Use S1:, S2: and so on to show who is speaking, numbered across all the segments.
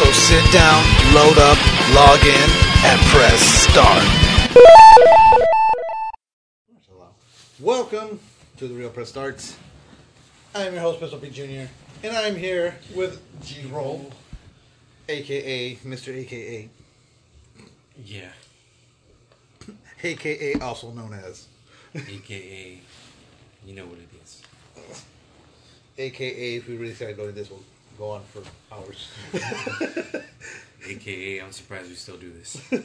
S1: So sit down, load up, log in, and press start.
S2: Welcome to the Real Press Starts. I'm your host, Pistol Pete Jr., and I'm here with G Roll, aka Mr. AKA,
S3: Yeah,
S2: aka also known as,
S3: aka, you know what it is.
S2: aka if we really start going this, will go on for hours.
S3: Aka, I'm surprised we still do this.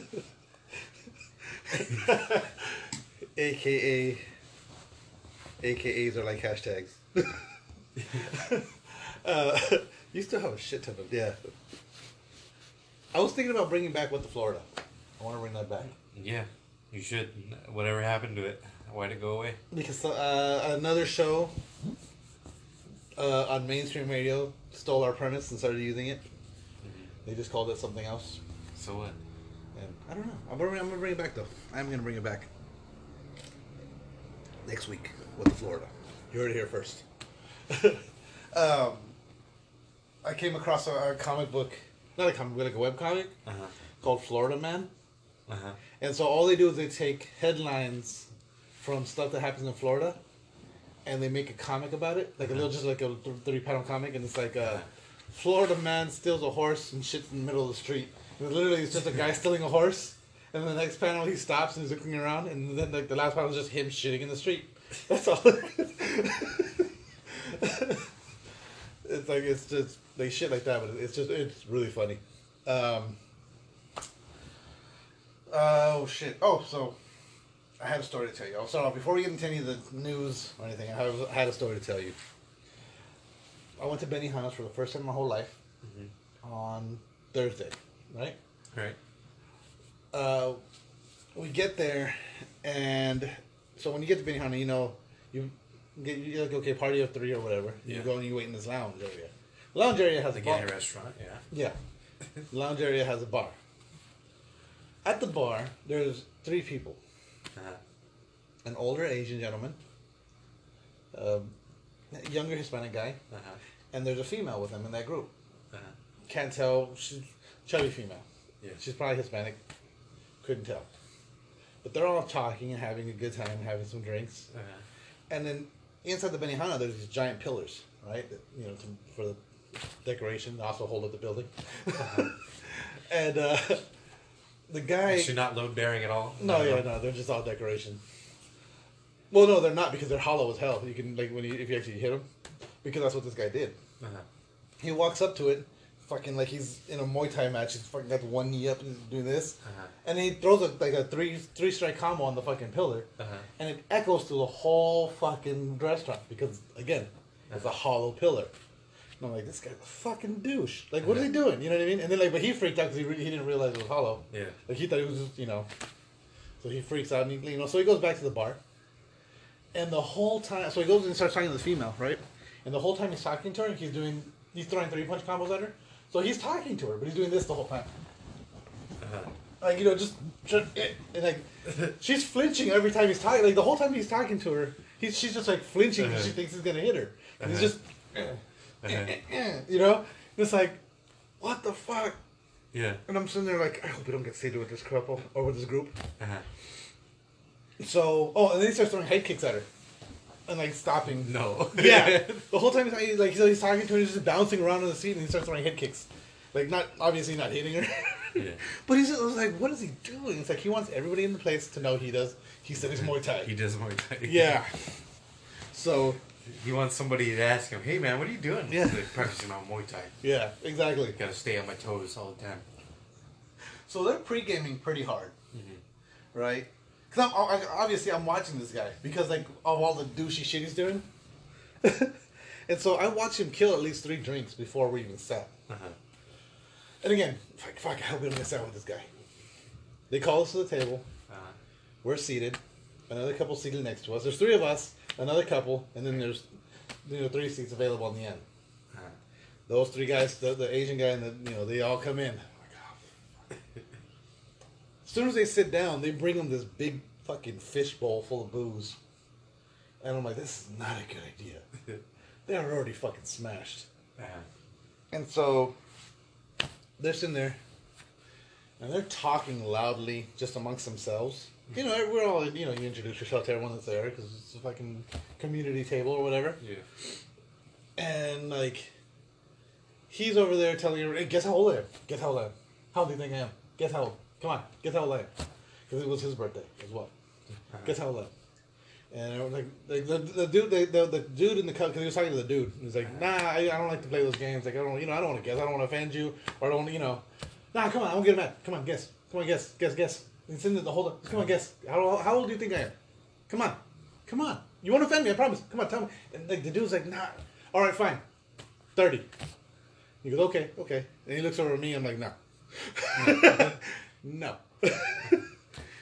S2: aka, AKAs are like hashtags. uh, you still have a shit ton of yeah. I was thinking about bringing back What the Florida. I want to bring that back.
S3: Yeah, you should. Whatever happened to it? Why'd it go away?
S2: Because uh, another show uh, on mainstream radio stole our premise and started using it. They just called it something else.
S3: So what?
S2: And I don't know. I'm gonna, I'm gonna bring it back though. I'm gonna bring it back next week with the Florida. You heard it here first. um, I came across a, a comic book, not a comic book, like a web comic
S3: Uh huh.
S2: called Florida Man.
S3: Uh huh.
S2: And so all they do is they take headlines from stuff that happens in Florida, and they make a comic about it, like a little, just like a three panel comic, and it's like a Florida man steals a horse and shits in the middle of the street. And literally, it's just a guy stealing a horse, and then the next panel he stops and he's looking around, and then like the last panel is just him shitting in the street. That's all. it's like it's just like shit like that, but it's just it's really funny. Um, Oh shit! Oh, so I had a story to tell you. I'll start off before we get into any of the news or anything. I have- I had a story to tell you. I went to Benihana's for the first time in my whole life on Thursday, right?
S3: Right.
S2: Uh, we get there, and so when you get to Benihana, you know you get you're like okay party of three or whatever. You
S3: Yeah.
S2: go and you wait in this lounge area. Lounge area has a bar.
S3: a restaurant. Yeah.
S2: Yeah. lounge area has a bar. At the bar, there's three people.
S3: Uh huh.
S2: An older Asian gentleman, um, a younger Hispanic guy,
S3: Uh huh.
S2: and there's a female with him in that group.
S3: Uh huh.
S2: Can't tell. She's chubby female.
S3: Yeah.
S2: She's probably Hispanic. Couldn't tell. But they're all talking and having a good time, having some drinks.
S3: Uh huh.
S2: And then inside the Benihana, there's these giant pillars, right? That, you know, to, for the decoration, also hold up the building. and uh, the guy.
S3: Is she not load bearing at all?
S2: No, yeah, no, they're just all decoration. Well, no, they're not because they're hollow as hell. You can like when you if you actually hit them, because that's what this guy did.
S3: Uh huh.
S2: He walks up to it, fucking like he's in a Muay Thai match. He's fucking got one knee up and doing this,
S3: Uh-huh.
S2: and he throws a, like a three three strike combo on the fucking pillar,
S3: Uh-huh.
S2: and it echoes through the whole fucking restaurant because again, it's a hollow pillar. And I'm like, this guy's a fucking douche. Like, what is he doing? You know what I mean? And then like, but he freaked out because he, re- he didn't realize it was hollow.
S3: Yeah.
S2: Like he thought it was just, you know. So he freaks out and he, you know, so he goes back to the bar. And the whole time, so he goes and starts talking to the female, right? And the whole time he's talking to her, he's doing, he's throwing three punch combos at her. So he's talking to her, but he's doing this the whole time.
S3: Uh huh.
S2: Like, you know, just, just and like, she's flinching every time he's talking. Like, the whole time he's talking to her, he's, she's just like flinching because she
S3: Uh-huh.
S2: thinks he's going to hit her. And he's
S3: Uh-huh. Uh-huh.
S2: you know? It's like, what the fuck?
S3: Yeah.
S2: And I'm sitting there like, I hope we don't get seated with this couple or with this group.
S3: Uh huh.
S2: So, oh, and then he starts throwing head kicks at her, and like stopping.
S3: No.
S2: Yeah, the whole time he's like, so he's talking to her, he's just bouncing around on the seat, and he starts throwing head kicks, like not obviously not hitting her,
S3: Yeah.
S2: but he's just, like, what is he doing? It's like he wants everybody in the place to know he does. He said he's Muay Thai.
S3: He does Muay Thai.
S2: Yeah. So
S3: He wants somebody to ask him, "Hey man, what are you doing?"
S2: Yeah.
S3: Like practicing on Muay Thai.
S2: yeah, exactly.
S3: Got to stay on my toes all the time.
S2: So they're pre gaming pretty hard,
S3: Mm-hmm.
S2: right? Because I'm I- obviously I'm watching this guy because like of all the douchey shit he's doing, and so I watch him kill at least three drinks before we even sat.
S3: Uh huh.
S2: And again, fuck, fuck, I hope we don't miss out with this guy. They call us to the table.
S3: Uh,
S2: We're seated. Another couple seated next to us. There's three of us, another couple, and then there's you know three seats available on the end. Those three guys, the, the Asian guy and the you know, they all come in. Oh, As soon as they sit down, they bring them this big fucking fish bowl full of booze. And I'm like, this is not a good idea. They are already fucking smashed.
S3: uh,
S2: And so they're sitting there and they're talking loudly just amongst themselves. You know, we're all, you know, you introduce yourself to everyone that's there because it's a fucking community table or whatever.
S3: yeah.
S2: And, like, he's over there telling you, hey, guess how old I am? Guess how old I am? How old do you think I am? Guess how old? Come on, guess how old I am? Because it was his birthday as well. Uh-huh. Guess how old I am? And I was like, like the, the dude, the, the, the dude in the cup, because he was talking to the dude. He's like, uh-huh. nah, I, I don't like to play those games. Like, I don't, you know, I don't want to guess. I don't want to offend you, or I don't, you know, nah, come on, I won't get mad. Come on, guess. Come on, guess, guess, guess. It's in the, the hold up. Come on, guess. How, how old do you think I am? Come on, come on. You won't offend me, I promise. Come on, tell me. And like the dude's like, nah. All right, fine. Thirty. He goes, okay, okay. And he looks over at me. I'm like, no, no. and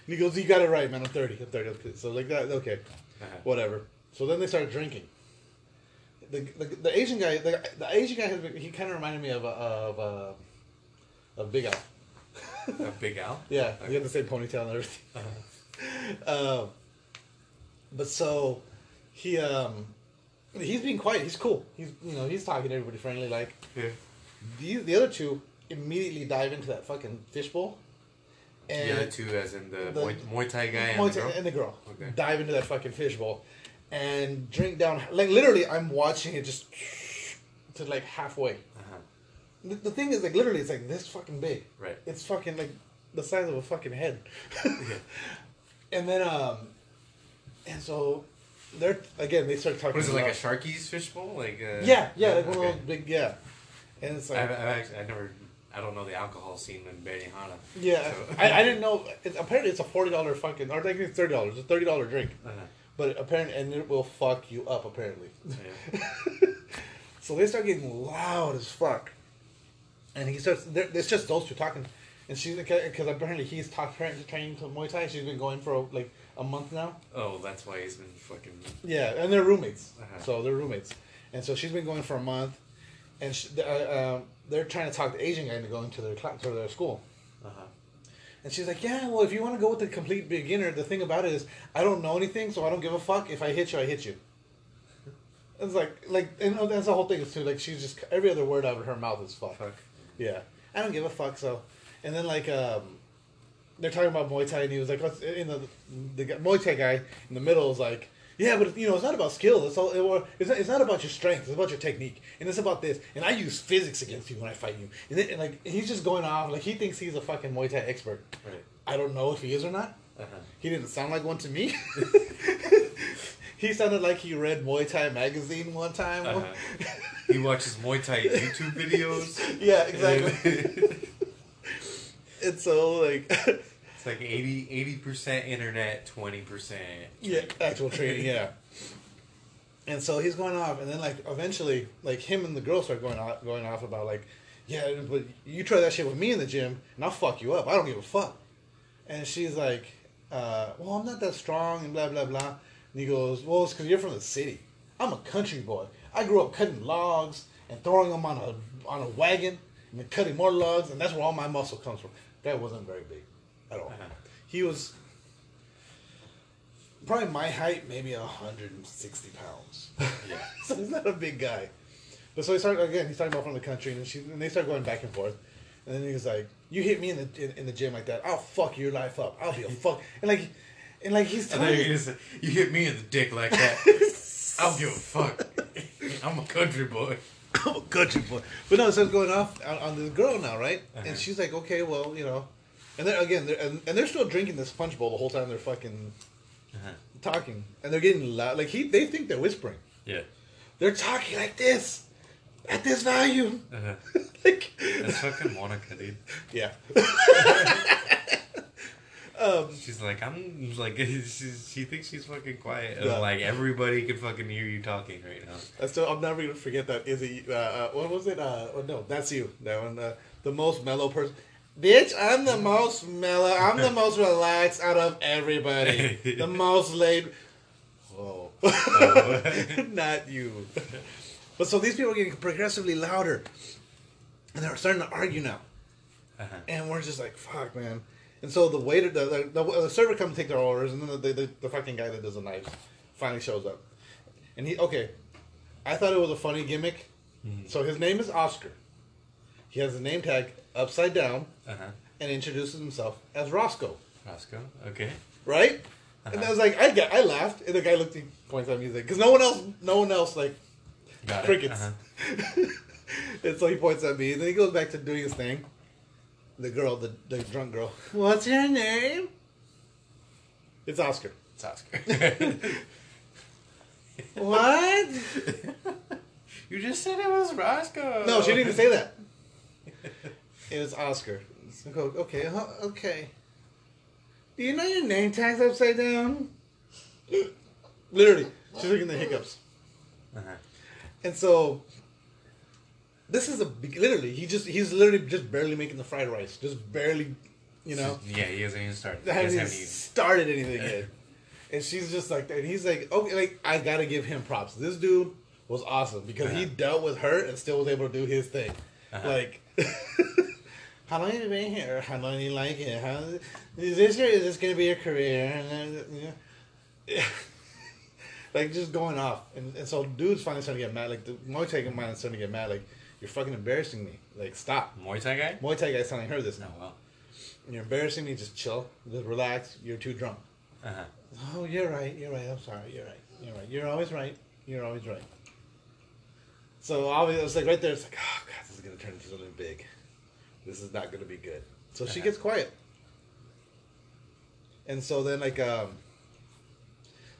S2: he goes, you got it right, man. I'm 30. I'm 30. Okay. So like that, okay,
S3: Uh-huh.
S2: whatever. So then they start drinking. The, the, the Asian guy, the, the Asian guy, has been, he kind of reminded me of of uh, of Big Al.
S3: A big Al.
S2: Yeah, he had the same ponytail and everything. Um, but so he um he's being quiet. He's cool. He's you know he's talking to everybody friendly. Like
S3: Yeah.
S2: the the other two immediately dive into that fucking fishbowl. And
S3: the other two, as in the,
S2: the-
S3: Muay, Muay Thai guy and the girl.
S2: and the girl
S3: Okay.
S2: dive into that fucking fishbowl and drink down. Like literally, I'm watching it just to like halfway.
S3: Uh-huh.
S2: The, the thing is, like literally, it's like this fucking big.
S3: Right.
S2: It's fucking like the size of a fucking head.
S3: Yeah.
S2: And then um, and so they're again they start talking.
S3: What is it like a Sharky's fishbowl? Like uh,
S2: Yeah, yeah, like one
S3: okay.
S2: of those big yeah. And it's like
S3: I've, I've actually, I never, I don't know the alcohol scene in Benihana.
S2: yeah,
S3: So-
S2: I, I didn't know. It, apparently, it's a forty dollar fucking or I think it's thirty dollars. It's a thirty dollar drink,
S3: Uh-huh.
S2: but apparently, and it will fuck you up. Apparently,
S3: Yeah.
S2: so they start getting loud as fuck, and he starts. It's just those two talking, and she's because apparently he's talk, training to Muay Thai. She's been going for like a month now.
S3: Oh, that's why he's been fucking.
S2: Yeah, and they're roommates.
S3: Uh-huh.
S2: So they're roommates, and so she's been going for a month, and she, uh, um, they're trying to talk the Asian guy into going to their class to their school.
S3: Uh-huh.
S2: And she's like, "Yeah, well, if you want to go with the complete beginner, the thing about it is, I don't know anything, so I don't give a fuck. If I hit you, I hit you." It's like, like, and that's the whole thing is too. Like, she's just every other word out of her mouth is fuck.
S3: Fuck.
S2: Yeah, I don't give a fuck. So, and then like, um, they're talking about Muay Thai, and he was like, "Let's," you know, the, the Muay Thai guy in the middle is like, "Yeah, but you know, it's not about skill. It's all. It, it's, not, it's not about your strength. It's about your technique, and it's about this. And I use physics against you when I fight you. And, then, and like, he's just going off like he thinks he's a fucking Muay Thai expert.
S3: Right.
S2: I don't know if he is or not.
S3: Uh-huh.
S2: He didn't sound like one to me. he sounded like he read Muay Thai magazine one time.
S3: Uh-huh. he watches Muay Thai YouTube videos.
S2: yeah, exactly. and so like,
S3: It's like 80 percent internet, twenty percent.
S2: yeah, actual training, yeah. And so he's going off, and then like eventually, like him and the girl start going off, going off about like, yeah, but you try that shit with me in the gym, and I'll fuck you up. I don't give a fuck. And she's like, uh, well, I'm not that strong, and blah blah blah. And he goes, well, it's because you're from the city. I'm a country boy. I grew up cutting logs and throwing them on a on a wagon, and cutting more logs, and that's where all my muscle comes from. That wasn't very big, at all.
S3: Uh-huh.
S2: He was probably my height, maybe 160 pounds.
S3: Yeah.
S2: so he's not a big guy. But so he started again. He's talking about from the country, and she and they start going back and forth. And then he was like, "You hit me in the in, in the gym like that, I'll fuck your life up. I'll be a fuck." And like, and like he's telling
S3: you, were
S2: me,
S3: gonna say, you hit me in the dick like that. I don't give a fuck. I'm a country boy.
S2: I'm a country boy. But no, so it's going off on, on the girl now, right?
S3: Uh-huh.
S2: And she's like, "Okay, well, you know." And then again, they're, and, and they're still drinking this punch bowl the whole time they're fucking
S3: Uh-huh.
S2: talking, and they're getting loud. Like he, they think they're whispering.
S3: Yeah.
S2: They're talking like this, at this volume.
S3: Uh-huh.
S2: like,
S3: That's fucking Monica, dude.
S2: yeah. Um,
S3: She's like, I'm like, she's, she thinks she's fucking quiet. And
S2: Yeah.
S3: like, everybody can fucking hear you talking right now.
S2: I still, I'm never gonna forget that. Is it? Uh, uh, what was it? Uh, oh, no, that's you. That one. Uh, the most mellow person. Bitch, I'm the most mellow. I'm the most relaxed out of everybody. the most laid. Oh, Not you. But so these people are getting progressively louder, and they're starting to argue now.
S3: Uh-huh.
S2: And we're just like, fuck, man. And so the waiter, the, the, the, server comes to take their orders, and then the, the, the fucking guy that does the knives finally shows up. And he, okay, I thought it was a funny gimmick. So his name is Oscar. He has a name tag upside down
S3: Uh-huh.
S2: and introduces himself as Roscoe,
S3: Roscoe, okay.
S2: right? And I was like, I get, I laughed, and the guy looked, he points at me, he's like, because no one else, no one else like
S3: Got it.
S2: crickets.
S3: Uh-huh.
S2: and so he points at me, and then he goes back to doing his thing. The girl, the, the drunk girl. What's her name? It's Oscar.
S3: It's Oscar.
S2: What?
S3: you just said it was Roscoe.
S2: no, she didn't even say that. It was Oscar. So okay, okay. Do you know your name tag's upside down? Literally, she's looking at the hiccups.
S3: Uh-huh.
S2: And so, this is a big, literally, he just, he's literally just barely making the fried rice. Just barely, you know.
S3: Yeah, he hasn't even started. He hasn't
S2: even started anything yet. And she's just like, and he's like, okay, like I gotta give him props. This dude was awesome because he
S3: Uh-huh.
S2: dealt with her and still was able to do his thing.
S3: Uh-huh.
S2: Like, how long have you been here? How long do you like it? How is this your, is this gonna be your career? And then, you know, like just going off, and, and so dude's finally starting to get mad. Like the Muay Thai man is starting to get mad. Like you're fucking embarrassing me. Like stop.
S3: Muay Thai guy?
S2: Muay Thai guy's telling her this
S3: No,
S2: now.
S3: well.
S2: You're embarrassing me. Just chill. Just relax. You're too drunk.
S3: Uh-huh.
S2: Oh, you're right. You're right. I'm sorry. You're right. You're right. You're always right. You're always right. So obviously, it's like right there. It's like, oh god, this is gonna turn into something big. This is not gonna be good. So she gets quiet. And so then, like, um,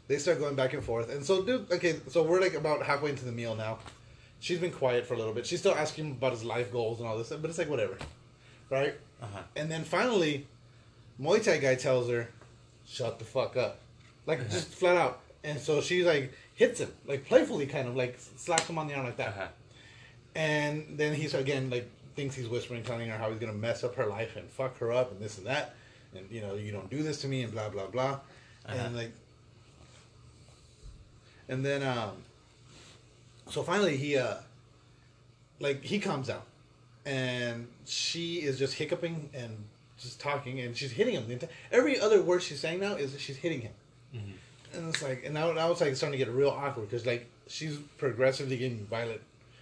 S2: they start going back and forth. And so, dude, okay, so we're like about halfway into the meal now. She's been quiet for a little bit. She's still asking him about his life goals and all this, but it's like whatever, right?
S3: Uh-huh.
S2: And then finally, Muay Thai guy tells her, "Shut the fuck up," like just flat out. And so she's like hits him, like playfully, kind of like slaps him on the arm like that.
S3: Uh-huh.
S2: And then he's again like thinks he's whispering, telling her how he's gonna mess up her life and fuck her up and this and that, and you know you don't do this to me and blah blah blah,
S3: Uh-huh.
S2: and like, and then um, so finally he uh, like he comes down, and she is just hiccuping and just talking and she's hitting him. The entire, every other word she's saying now is that she's hitting him. And it's like, and now, now it's like starting to get real awkward because like she's progressively getting violent,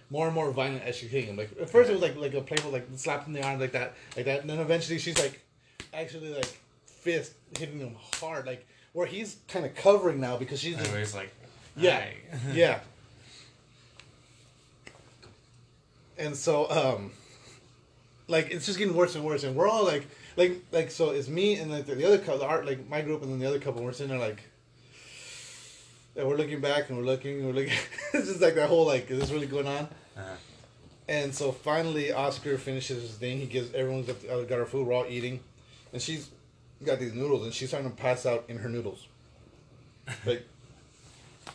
S2: more and more violent as she's hitting him. Like at first it was like like a playful like slap in the arm like that, like that, and then eventually she's like actually like fist hitting him hard, like where he's kind of covering now because she's just,
S3: like,
S2: yeah, yeah. And so, um, like it's just getting worse and worse, and we're all like, like, like so it's me and like the, the other couple, the art, like my group, and then the other couple. and We're sitting there like, and we're looking back and we're looking, and we're looking. it's just like that whole like, is this really going on?
S3: Uh-huh.
S2: And so finally, Oscar finishes his thing. He gives everyone's got, uh, got her food. We're all eating, and she's got these noodles, and she's starting to pass out in her noodles. Like,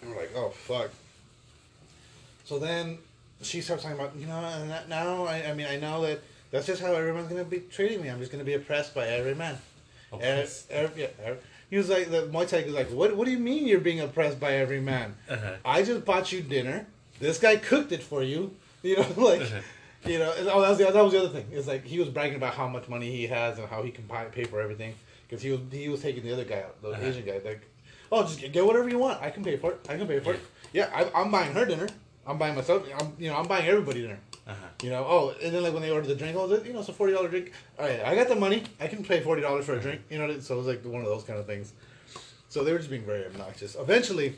S2: and we're like, oh fuck. So then she starts talking about, you know, and that now I, I mean, I know that that's just how everyone's gonna be treating me. I'm just gonna be oppressed by every man.
S3: Oppressed.
S2: Yeah, he was like, the Muay Thai was like, what? What do you mean you're being oppressed by every man?
S3: Uh-huh.
S2: I just bought you dinner. This guy cooked it for you. You know, like,
S3: Uh-huh.
S2: you know. And, oh, that was the that was the other thing. It's like he was bragging about how much money he has and how he can buy, pay for everything because he was he was taking the other guy out, the
S3: Uh-huh.
S2: Asian guy. Like, oh, just get, get whatever you want. I can pay for it. I can pay for it. Yeah, I, I'm buying her dinner. I'm buying myself. I'm you know I'm buying everybody dinner.
S3: Uh-huh.
S2: You know, oh, and then like when they order the drink, oh, you know, it's a forty dollar drink. All right, I got the money. I can pay forty dollars for a drink. You know, so it was like one of those kind of things. So they were just being very obnoxious. Eventually,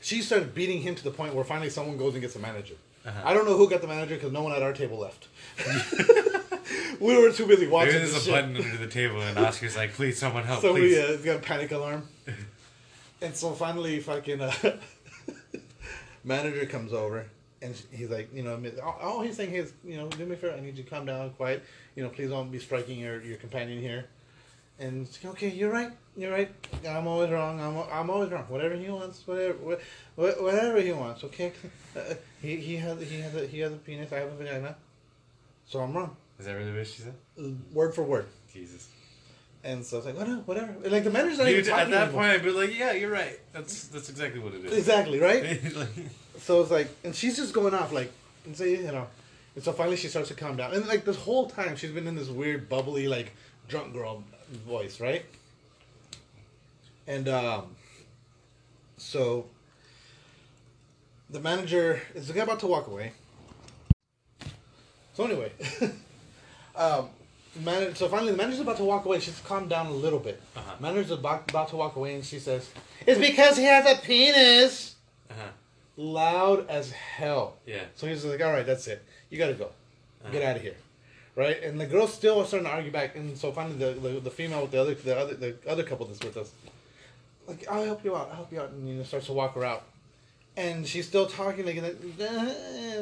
S2: she started beating him to the point where finally someone goes and gets the manager.
S3: Uh-huh.
S2: I don't know who got the manager because no one at our table left. we were too busy watching
S3: Maybe
S2: this
S3: there's a
S2: shit.
S3: button under the table, and Oscar's like, "Please, someone help,
S2: So
S3: please."
S2: we uh, got a panic alarm. and so finally, fucking uh, manager comes over, and he's like, you know, all- he's saying is, you know, do me a favor, I need you to calm down, quiet. You know, please don't be striking your, your companion here. And like, okay, you're right, you're right. I'm always wrong. I'm, I'm always wrong. Whatever he wants, whatever, wha- wha- whatever he wants. Okay. Uh, he he has he has a he has a penis. I have a vagina. So I'm wrong,
S3: Is that really what she said?
S2: Uh, word for word.
S3: Jesus.
S2: And so it's like, whatever, whatever. Like the manager's not even
S3: Dude,
S2: talking
S3: at that
S2: anymore.
S3: point, I'd be like, yeah, you're right. That's that's exactly what it is.
S2: Exactly right. So it's like, and she's just going off like, and so you know, and so finally she starts to calm down, and like this whole time she's been in this weird bubbly like drunk girl voice, right? And um, so the manager is about to walk away. So anyway, um, man, so finally the manager's about to walk away. She's calmed down a little bit.
S3: Uh-huh.
S2: Manager's about, about to walk away, and she says, "It's because he has a penis."
S3: uh-huh.
S2: loud as hell.
S3: Yeah.
S2: So he's like, all right, that's it. You gotta go. Get
S3: Uh-huh.
S2: out of here. Right? And the girls still are starting to argue back. And so finally, the, the, the female with the other the other the other couple that's with us, like, I'll help you out. I'll help you out. And you know, starts to walk her out. And she's still talking like, and then,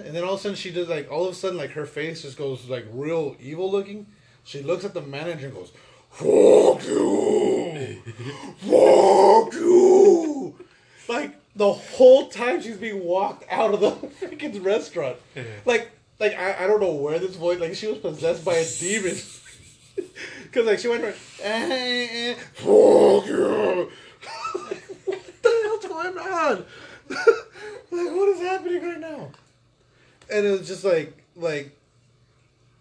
S2: and then all of a sudden she does like all of a sudden like her face just goes like real evil looking. She looks at the manager and goes, "Fuck you, fuck you!" Like the whole time she's being walked out of the freaking restaurant. Like, like I, I don't know where this voice. Like she was possessed by a demon. Cause like she went from, eh, eh, fuck you. what the hell's going on? like what is happening right now? And it was just like like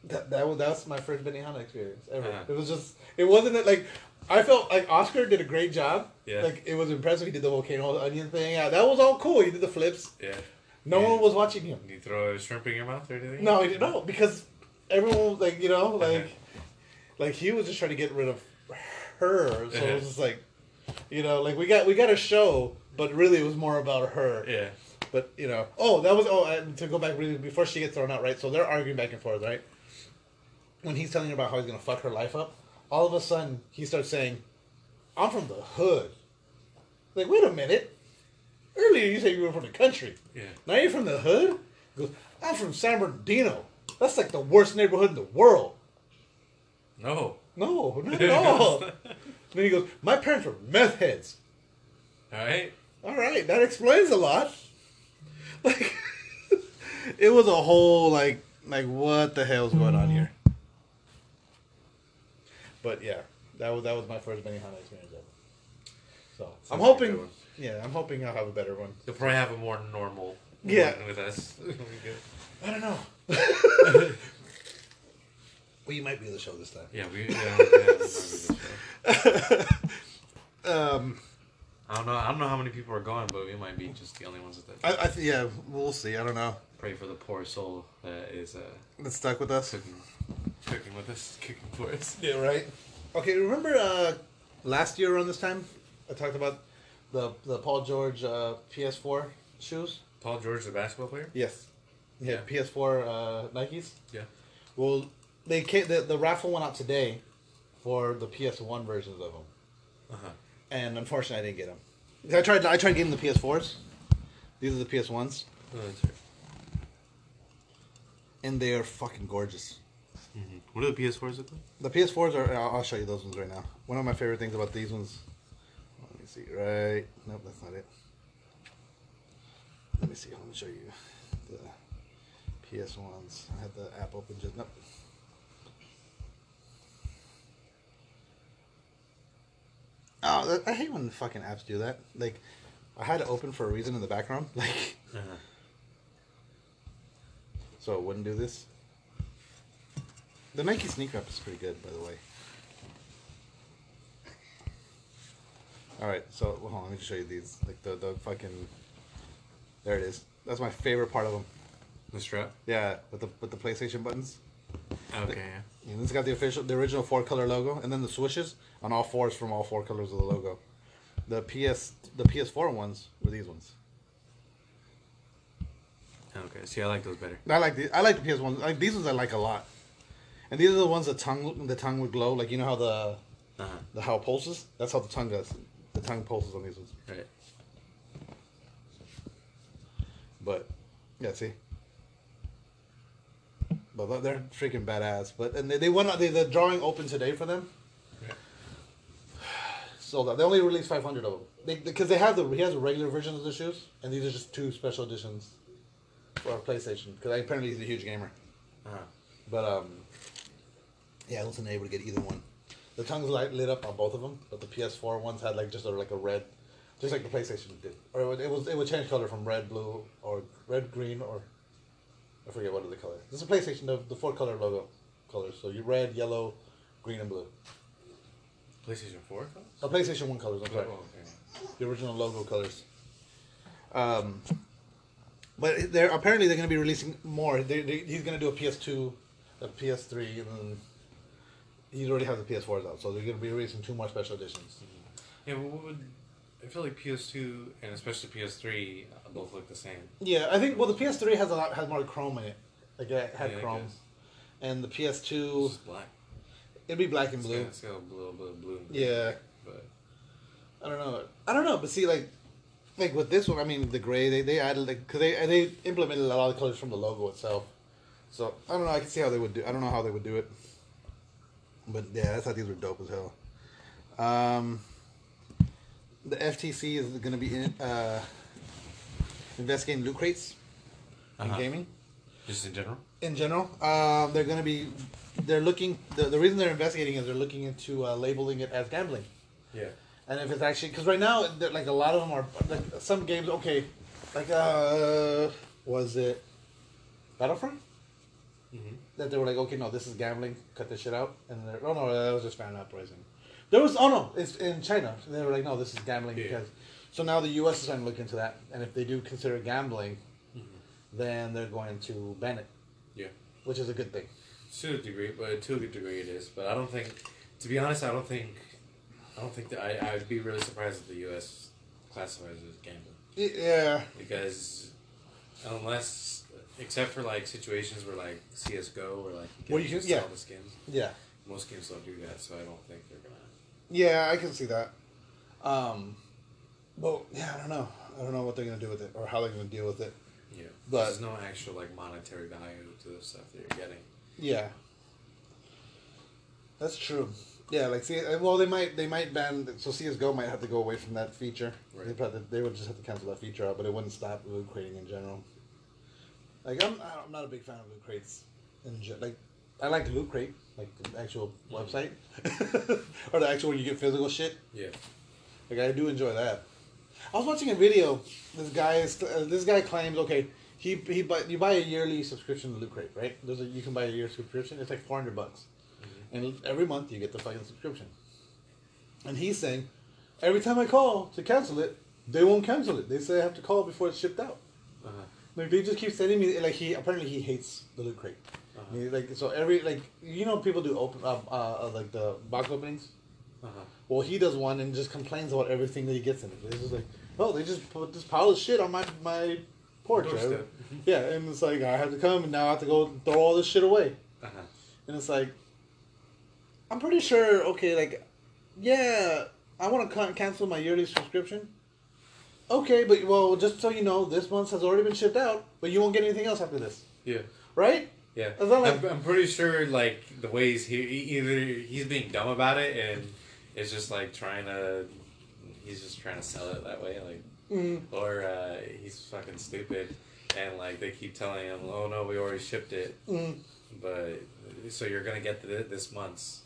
S2: that that was that's my first Benihana experience ever.
S3: Uh-huh.
S2: It was just it wasn't that, like I felt like Oscar did a great job.
S3: Yeah.
S2: Like it was impressive. He did the volcano onion thing. Yeah, that was all cool. He did the flips.
S3: Yeah.
S2: No
S3: Yeah.
S2: one was watching him.
S3: Did you throw a shrimp in your mouth or anything?
S2: No, he didn't. No, because everyone was like you know like
S3: Uh-huh.
S2: like he was just trying to get rid of her. So it
S3: Uh-huh.
S2: was just like you know like we got we got a show, but really it was more about her.
S3: Yeah.
S2: But you know, oh, that was oh, and to go back really before she gets thrown out, right? So they're arguing back and forth, right? When he's telling her about how he's gonna fuck her life up, all of a sudden he starts saying, "I'm from the hood." Like, wait a minute. Earlier you said you were from the country.
S3: Yeah.
S2: Now you're from the hood. He goes, I'm from San Bernardino. That's like the worst neighborhood in the world.
S3: No.
S2: No, not at all. then he goes, my parents were meth heads.
S3: All right.
S2: All right, that explains a lot. Like, it was a whole like, like what the hell's going on here? But yeah, that was that was my first Benihana experience ever. So I'm
S3: Sounds like a good
S2: hoping,
S3: one.
S2: yeah, I'm hoping I'll have a better one.
S3: You'll probably have a more normal
S2: Yeah.
S3: one with us.
S2: I don't know. well, you might be able to show this time.
S3: yeah, we. Yeah, yeah, we
S2: Um,
S3: I don't know. I don't know how many people are going, but we might be just the only ones that
S2: I, I th- yeah, we'll see. I don't know.
S3: pray for the poor soul that is uh,
S2: That's stuck with us.
S3: cooking, cooking with us, cooking for us.
S2: Yeah, right. Okay, remember uh, last year around this time, I talked about the the Paul George uh, PS4 shoes.
S3: Paul George, the basketball player.
S2: Yes. Yeah,
S3: Yeah.
S2: PS4 uh, Nikes.
S3: Yeah.
S2: Well, they came, the the raffle went out today for the PS1 versions of them,
S3: Uh huh.
S2: and unfortunately, I didn't get them. I tried. I tried getting the PS4s. These are the PS1s,
S3: Oh, that's right.
S2: and they are fucking gorgeous.
S3: Mm-hmm. What are the PS4s look like?
S2: The PS4s are. I'll I'll show you those ones right now. One of my favorite things about these ones. Let me see. Right. Nope, that's not it. Let me see. Let me show you the PS ones. I had the app open just. Nope. Oh, I hate when fucking apps do that. Like, I had it open for a reason in the background, like,
S3: Uh-huh.
S2: so it wouldn't do this. The Nike sneaker app is pretty good, by the way. All right, so hold on, let me just show you these. Like the the fucking. There it is. That's my favorite part of them.
S3: The strap.
S2: Yeah, with the with the PlayStation buttons.
S3: Okay. Yeah.
S2: And it's got the official, the original four color logo, and then the swishes on all fours from all four colors of the logo. The PS the PS4 ones were these ones.
S3: Okay. See, I like those better.
S2: I like the I like the PS ones. Like these ones, I like a lot. And these are the ones the tongue the tongue would glow. Like you know how the
S3: Uh huh.
S2: the how it pulses. That's how the tongue does. The tongue pulses on these ones.
S3: Right.
S2: But yeah, see. But they're freaking badass. But and they, they went out. They, the drawing open today for them.
S3: Yeah.
S2: sold out. They only released 500 of them. Because they have the he has a regular version of the shoes, and these are just two special editions for our PlayStation. Because apparently he's a huge gamer.
S3: Uh-huh.
S2: But um, yeah, I wasn't able to get either one. The tongues light lit up on both of them, but the PS4 ones had like just a, like a red, just like the PlayStation did, or it would, it was it would change color from red, blue, or red, green, or I forget what other color. This is a PlayStation, the, the four color logo colors. So you red, yellow, green, and blue.
S3: PlayStation 4 colors?
S2: Oh, PlayStation One colors. I'm sorry,
S3: Oh, okay.
S2: the original logo colors. Um, but they're apparently they're going to be releasing more. They, they, he's going to do a PS2, a PS3, and then he already has the PS4s out. So they're going to be releasing two more special editions.
S3: Yeah, but what would. I feel like PS2 and especially PS3 uh, both look the same.
S2: Yeah, I think. Well, the PS3 has a lot has more chrome in it. Like it had
S3: Yeah,
S2: chrome, and the PS2
S3: just black.
S2: it'd be black and blue.
S3: it's got a bit of blue.
S2: Yeah,
S3: But
S2: I don't know. I don't know, but see, like, like with this one, I mean, the gray they they added like because they they implemented a lot of colors from the logo itself. So I don't know. I can see how they would do. I don't know how they would do it. But yeah, I thought these were dope as hell. Um, the FTC is going to be in, uh, investigating loot crates in
S3: Uh-huh.
S2: gaming
S3: just in general?
S2: in general. Um, they're going to be. They're looking. The, the reason they're investigating is they're looking into uh, labeling it as gambling.
S3: Yeah.
S2: And if it's actually because right now, like a lot of them are like some games. Okay, like uh, was it Battlefront. That they were like, okay, no, this is gambling. Cut this shit out. And they're oh no, that was just fan uprising. There was oh no, it's in China. They were like, no, this is gambling
S3: Yeah.
S2: because. So now the U.S. is starting to look into that, and if they do consider gambling, mm-hmm. then they're going to ban it,
S3: Yeah.
S2: which is a good thing.
S3: To a degree, but to a good degree it is. But I don't think, to be honest, I don't think, I don't think that I I'd be really surprised if the U.S. classifies it as gambling
S2: Yeah,
S3: because unless, except for like situations where like CS:GO or like
S2: Well, you
S3: can
S2: yeah.
S3: sell the skins,
S2: yeah.
S3: most games don't do that. So I don't think they're gonna.
S2: Yeah, I can see that. Um, but yeah, I don't know. I don't know what they're gonna do with it or how they're gonna deal with it.
S3: Yeah,
S2: But-
S3: there's no actual like monetary value to the stuff that you're getting.
S2: Yeah, that's true. Yeah, like see, uh, well, they might they might ban so CS:GO might have to go away from that feature.
S3: Right.
S2: They probably they would just have to cancel that feature out, but it wouldn't stop loot crating in general. Like I'm I'm not a big fan of loot crates. In ge- like I like loot crate, like the actual website, or the actual where you get physical shit.
S3: Yeah,
S2: Like I do enjoy that. I was watching a video. This guy is uh, this guy claims okay he he buy, you buy a yearly subscription to Loot Crate right? There's a you can buy a year subscription. It's like four hundred bucks, and every month you get the fucking subscription. And he's saying, every time I call to cancel it, they won't cancel it. They say I have to call before it's shipped out.
S3: uh-huh.
S2: Like they just keep sending me like he apparently he hates the Loot Crate.
S3: Uh-huh.
S2: He, like so every like you know people do open uh, uh, like the box openings.
S3: Uh-huh.
S2: Well, he does one and just complains about everything that he gets in it. It's just like, oh, they just put this pile of shit on my my porch.
S3: Doorstep.
S2: Yeah, and it's like I have to come and now I have to go throw all this shit away.
S3: Uh-huh.
S2: And it's like, I'm pretty sure. Okay, like, yeah, I want to cancel my yearly subscription. Okay, but well, just so you know, this month has already been shipped out, but you won't get anything else after this,
S3: Yeah.
S2: right?
S3: Yeah,
S2: like-
S3: I'm, I'm pretty sure like the ways he he- either he's being dumb about it and it's just like trying to he's just trying to sell it that way like
S2: Mm.
S3: or uh, he's fucking stupid and like they keep telling him oh no we already shipped it
S2: Mm.
S3: but so you're gonna get the, this month's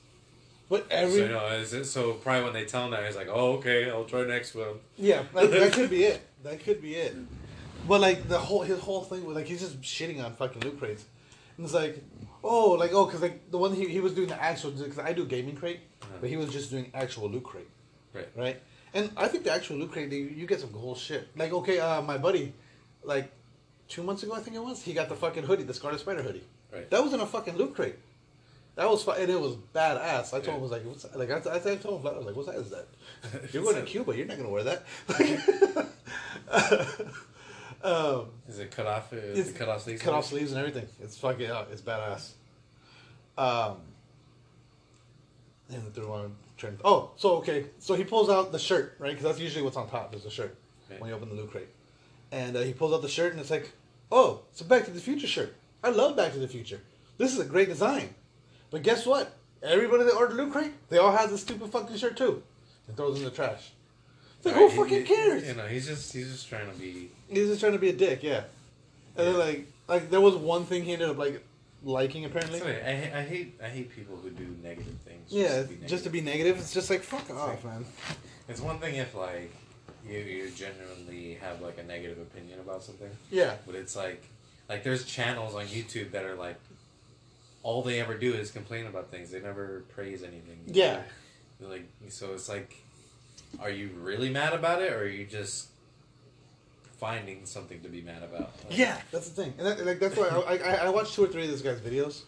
S2: But
S3: so,
S2: every
S3: you know, is it, so probably when they tell him that he's like oh okay I'll try next one
S2: Yeah, that, that could be it. That could be it. But like the whole his whole thing was like he's just shitting on fucking loot crates, and it's like, oh, like oh, because like the one he, he was doing the actual because I do gaming crate,
S3: Uh-huh.
S2: but he was just doing actual loot crate,
S3: right
S2: right? And I think the actual loot crate, they, you get some cool shit. Like okay, uh, my buddy, like two months ago I think it was, he got the fucking hoodie, the Scarlet Spider hoodie.
S3: right
S2: That was in a fucking loot crate. That was fu- and it was badass. I told
S3: Yeah.
S2: him I was like, what's, like I, I, I told him I was like, what size is that? You're going to Cuba. You're not going to wear that. um,
S3: is it cut off is it cut off sleeves
S2: cut off sleeves and everything. It's fucking yeah, it's badass. Um, and the third one, trying- oh, so okay, so he pulls out the shirt, right? Because that's usually what's on top is the shirt
S3: Right.
S2: when you open the loot crate, and uh, he pulls out the shirt and it's like, oh, it's a Back to the Future shirt. I love Back to the Future. This is a great design, but guess what? Everybody that ordered loot crate, they all had this stupid fucking shirt too. and throws it in the trash. It's like,
S3: Right,
S2: who fucking
S3: he-
S2: cares?
S3: You know, he's just he's just trying to be.
S2: He's just trying to be a dick, yeah. And then like like there was one thing he ended up like liking apparently.
S3: Sorry, I, I hate I hate people who do negative things.
S2: yeah,
S3: be
S2: just to be negative, it's just like fuck off,
S3: like-
S2: man.
S3: It's one thing if like you you genuinely have like a negative opinion about something,
S2: Yeah,
S3: but it's like like there's channels on YouTube that are like all they ever do is complain about things. They never praise anything.
S2: Yeah.
S3: They're like so it's like, are you really mad about it, or are you just finding something to be mad about? Like,
S2: yeah, that's the thing, and that, like that's why I, I I watched two or three of this guy's videos,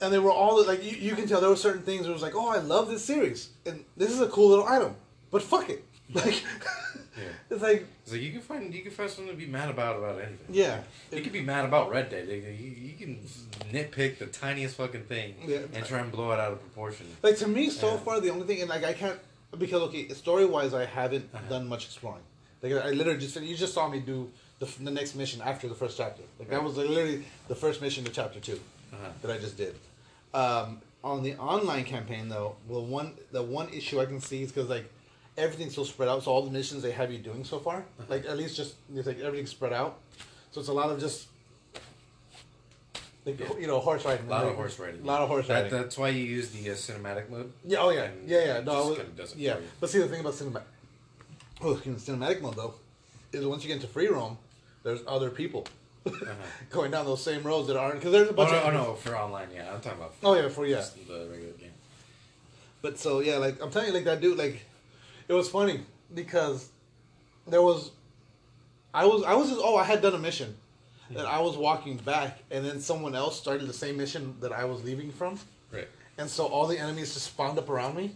S2: and they were all like you, you can tell there were certain things where it was like oh I love this series and this is a cool little item, but fuck it, like
S3: Yeah.
S2: it's like
S3: So you can find you can find something to be mad about about anything.
S2: yeah,
S3: You can be mad about Red Dead. You, you can nitpick the tiniest fucking thing
S2: Yeah.
S3: and try and blow it out of proportion.
S2: Like to me, so
S3: Yeah.
S2: far the only thing, and like I can't because okay, story wise, I haven't
S3: Uh-huh.
S2: done much exploring. Like I literally just you just saw me do the, the next mission after the first chapter. Like that was like, literally the first mission to chapter 2
S3: Uh-huh.
S2: that I just did. Um, on the online campaign though, well one the one issue I can see is because like everything's so spread out. So all the missions they have you doing so far,
S3: Uh-huh.
S2: like at least just it's like everything's spread out. So it's a lot of just. Like,
S3: Yeah.
S2: you know, horse riding.
S3: A lot
S2: like,
S3: of horse riding.
S2: A lot of horse
S3: That,
S2: riding.
S3: that's why you use the uh, cinematic mode.
S2: Yeah, oh yeah, yeah, yeah.
S3: it
S2: No,
S3: just
S2: was-
S3: it
S2: yeah.
S3: for.
S2: But see, the thing about cinematic, oh, in cinematic mode though, is once you get into free roam, there's other people going down those same roads that aren't because there's a
S3: Uh-huh. Oh
S2: bunch
S3: no,
S2: of
S3: oh no, for online, yeah. I'm talking about.
S2: Oh, yeah, for- yeah.
S3: the regular game.
S2: But so yeah, like I'm telling you, like that dude, like it was funny because there was, I was I was just oh I had done a mission, that I was walking back and then someone else started the same mission that I was leaving from,
S3: Right.
S2: and so all the enemies just spawned up around me,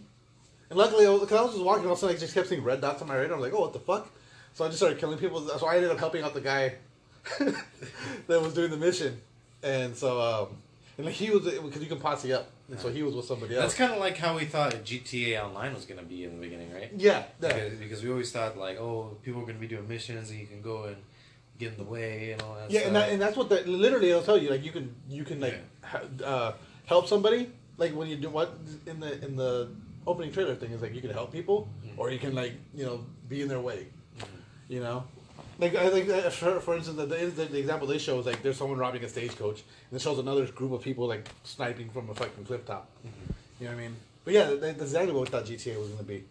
S2: and luckily I cause I was just walking, all of a sudden I just kept seeing red dots on my radar. I'm like, oh what the fuck, so I just started killing people. So I ended up helping out the guy that was doing the mission, and so um, and like he was because you can posse up, and so he was with somebody else.
S3: That's kind of like how we thought GTA Online was gonna be in the beginning, right?
S2: yeah, yeah.
S3: Because, because we always thought like, oh, people are gonna be doing missions and you can go and get in the way and all that.
S2: Yeah,
S3: stuff.
S2: and, that, and that's what that literally it'll tell you. Like you can you can like ha, uh, help somebody. Like when you do what in the in the opening trailer thing is like you can help people or you can like you know be in their way. You know, like I think uh, for, for instance the, the, the example they show is like there's someone robbing a stagecoach and it shows another group of people like sniping from a fucking cliff top. You know what I mean? But yeah, that, that's exactly what we thought GTA was gonna be.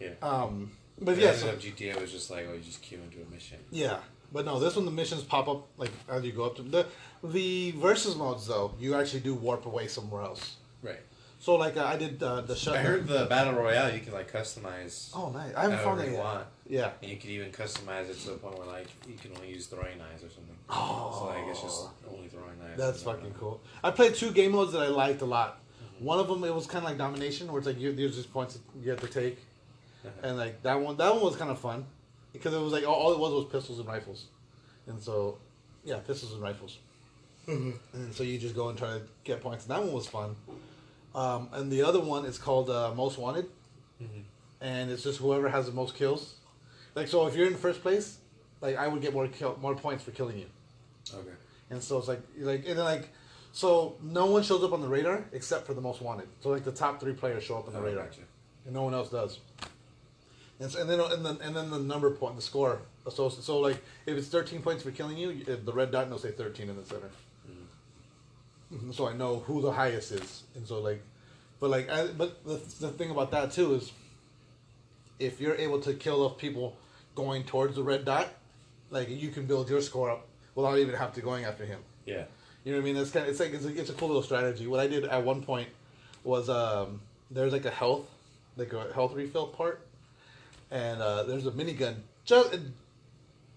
S3: yeah.
S2: Um, but
S3: yeah,
S2: yeah,
S3: so GTA was just like, oh, you just queue into a mission.
S2: Yeah, but no, this one the missions pop up like as you go up to the the versus modes though. You actually do warp away somewhere else.
S3: Right.
S2: So like uh, I did uh, the.
S3: I heard the battle royale you can like customize.
S2: Oh nice! I haven't found that
S3: you
S2: yet.
S3: want.
S2: Yeah.
S3: And you can even customize it to the point where like you can only use throwing knives or something.
S2: Oh.
S3: So like it's just only throwing knives.
S2: That's
S3: and,
S2: fucking cool. I played two game modes that I liked a lot. One of them it was kind of like domination, where it's like you, there's just points that you have to take, and like that one that one was kind of fun because it was like all, all it was was pistols and rifles, and so yeah, pistols and rifles, and so you just go and try to get points. And that one was fun. Um, and the other one is called uh, Most Wanted, and it's just whoever has the most kills. Like so, if you're in first place, like I would get more kill, more points for killing you.
S3: Okay.
S2: And so it's like like and then like so no one shows up on the radar except for the most wanted. So like the top three players show up on the
S3: Oh,
S2: radar,
S3: gotcha.
S2: and no one else does. And, so, and then and then and then the number point, the score. So so like if it's thirteen points for killing you, the red dot and they'll say thirteen in the center. Mhm, So I know who the highest is, and so like, but like, I, but the the thing about that too is, if you're able to kill off people going towards the red dot, like you can build your score up without even have to going after him.
S3: Yeah.
S2: You know what I mean? It's kind of, it's like it's a, it's a cool little strategy. What I did at one point was um, there's like a health like a health refill part, and uh, there's a minigun just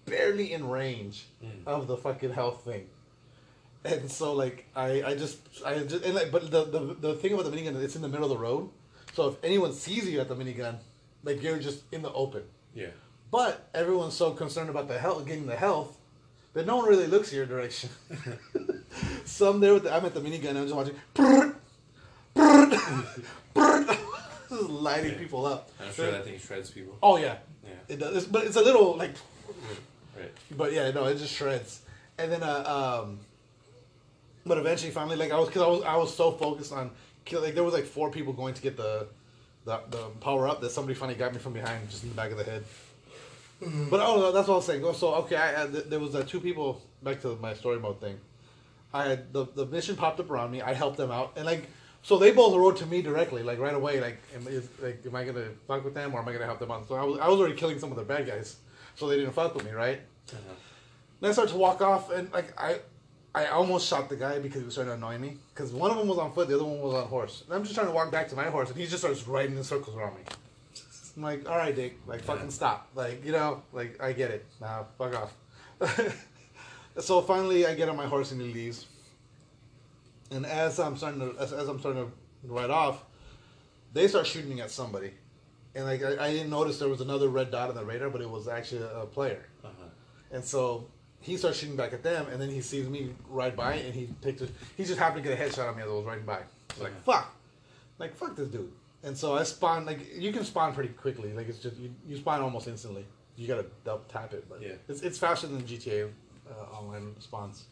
S2: barely in range of the fucking health thing. And so like I, I just I just and like but the, the the thing about the minigun is it's in the middle of the road, so if anyone sees you at the minigun, like you're just in the open.
S3: Yeah.
S2: But everyone's so concerned about the health, getting the health, that no one really looks your direction. Some there with the, I'm at the minigun. and I'm just watching. brrrt, just lighting
S3: Yeah.
S2: people up.
S3: I'm sure that thing shreds people.
S2: Oh yeah,
S3: Yeah.
S2: it does. It's- but it's a little like,
S3: Right.
S2: but yeah, no, it just shreds. And then uh, um, but eventually, finally, like I was because I was I was so focused on. Like there was like four people going to get the the, the power up that somebody finally got me from behind, just in the back of the head. But oh, that's what I was saying. So okay, I, I, there was uh, two people back to my story mode thing. I had the the mission popped up around me. I helped them out, and like so they both wrote to me directly, like right away. Like, am, is, like, am I gonna fuck with them or am I gonna help them out? So I was I was already killing some of the bad guys, so they didn't fuck with me, right?
S3: Uh-huh.
S2: Then I started to walk off, and like I, I almost shot the guy because he was starting to annoy me. Because one of them was on foot, the other one was on horse. And I'm just trying to walk back to my horse, and he just starts riding in circles around me. I'm like, all right, Dick, like fucking stop, like you know, like I get it. Nah, fuck off. so finally, I get on my horse and he leaves. And as I'm starting to, as, as I'm starting to ride off, they start shooting at somebody, and like I, I didn't notice there was another red dot on the radar, but it was actually a, a player.
S3: Uh-huh.
S2: And so he starts shooting back at them, and then he sees me ride by, and he takes it. He just happened to get a headshot on me as I was riding by. It's like fuck, like fuck this dude. And so I spawn like you can spawn pretty quickly. Like it's just you, you spawn almost instantly. You gotta double tap it, but
S3: Yeah.
S2: it's it's faster than GTA uh, online spawns.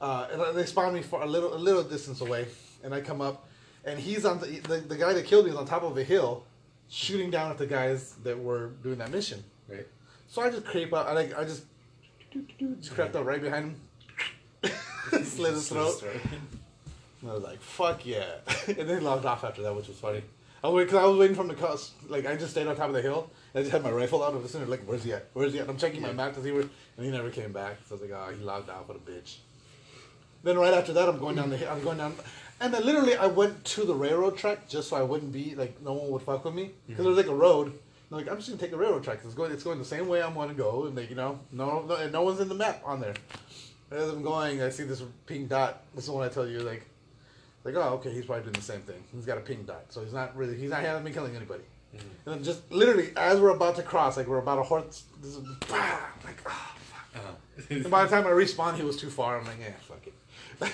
S2: Uh, and they spawn me for a little a little distance away, and I come up, and he's on the the, the guy that killed me is on top of a hill, shooting down at the guys that were doing that mission.
S3: Right.
S2: So I just creep up. I like I just just crept up right behind him, slit his throat. And I was like, "Fuck yeah!" and then he logged off after that, which was funny. I was because I was waiting for him to cross. Like I just stayed on top of the hill. And I just had my rifle out of the center. Like, where's he at? Where's he at? And I'm checking my map to see where, and he never came back. So I was like, "Oh, he logged out. What a bitch." Then right after that, I'm going down the. hill. I'm going down, and then literally I went to the railroad track just so I wouldn't be like no one would fuck with me because mm-hmm. there was like a road. And I'm like I'm just gonna take the railroad track. 'cause It's going. It's going the same way I'm going to go, and like you know, no, no, and no one's in the map on there. As I'm going, I see this pink dot. This is when I tell you like, like oh okay, he's probably doing the same thing. He's got a pink dot, so he's not really. He's not hasn't been killing anybody.
S3: Mhm.
S2: And then just literally as we're about to cross, like we're about to horse, this is, bah, like ah.
S3: Uh-huh.
S2: And by the time I respawned, he was too far. I'm like, yeah, fuck it.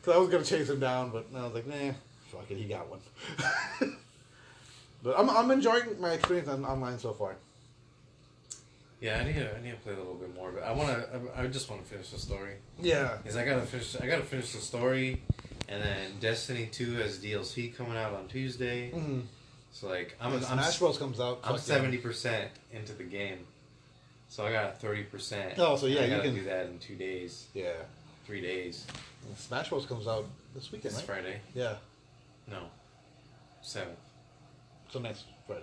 S2: Because I was gonna chase him down, but I was like, nah, fuck it, he got one. but I'm, I'm enjoying my experience on, online so far.
S3: yeah, I need to I need to play a little bit more, but I. I, I just want to finish the story
S2: Yeah.
S3: because I gotta finish. I gotta finish the story, and then Destiny Two has DLC coming out on Tuesday.
S2: Mm-hmm.
S3: So like I'm
S2: When
S3: I'm
S2: Smash Bros comes out.
S3: I'm seventy percent into the game, so I got thirty percent.
S2: Oh, so yeah, you can-
S3: do that in two days,
S2: Yeah.
S3: three days.
S2: When Smash Bros comes out this weekend,
S3: This
S2: right?
S3: Friday.
S2: Yeah.
S3: No, seventh.
S2: So next Friday.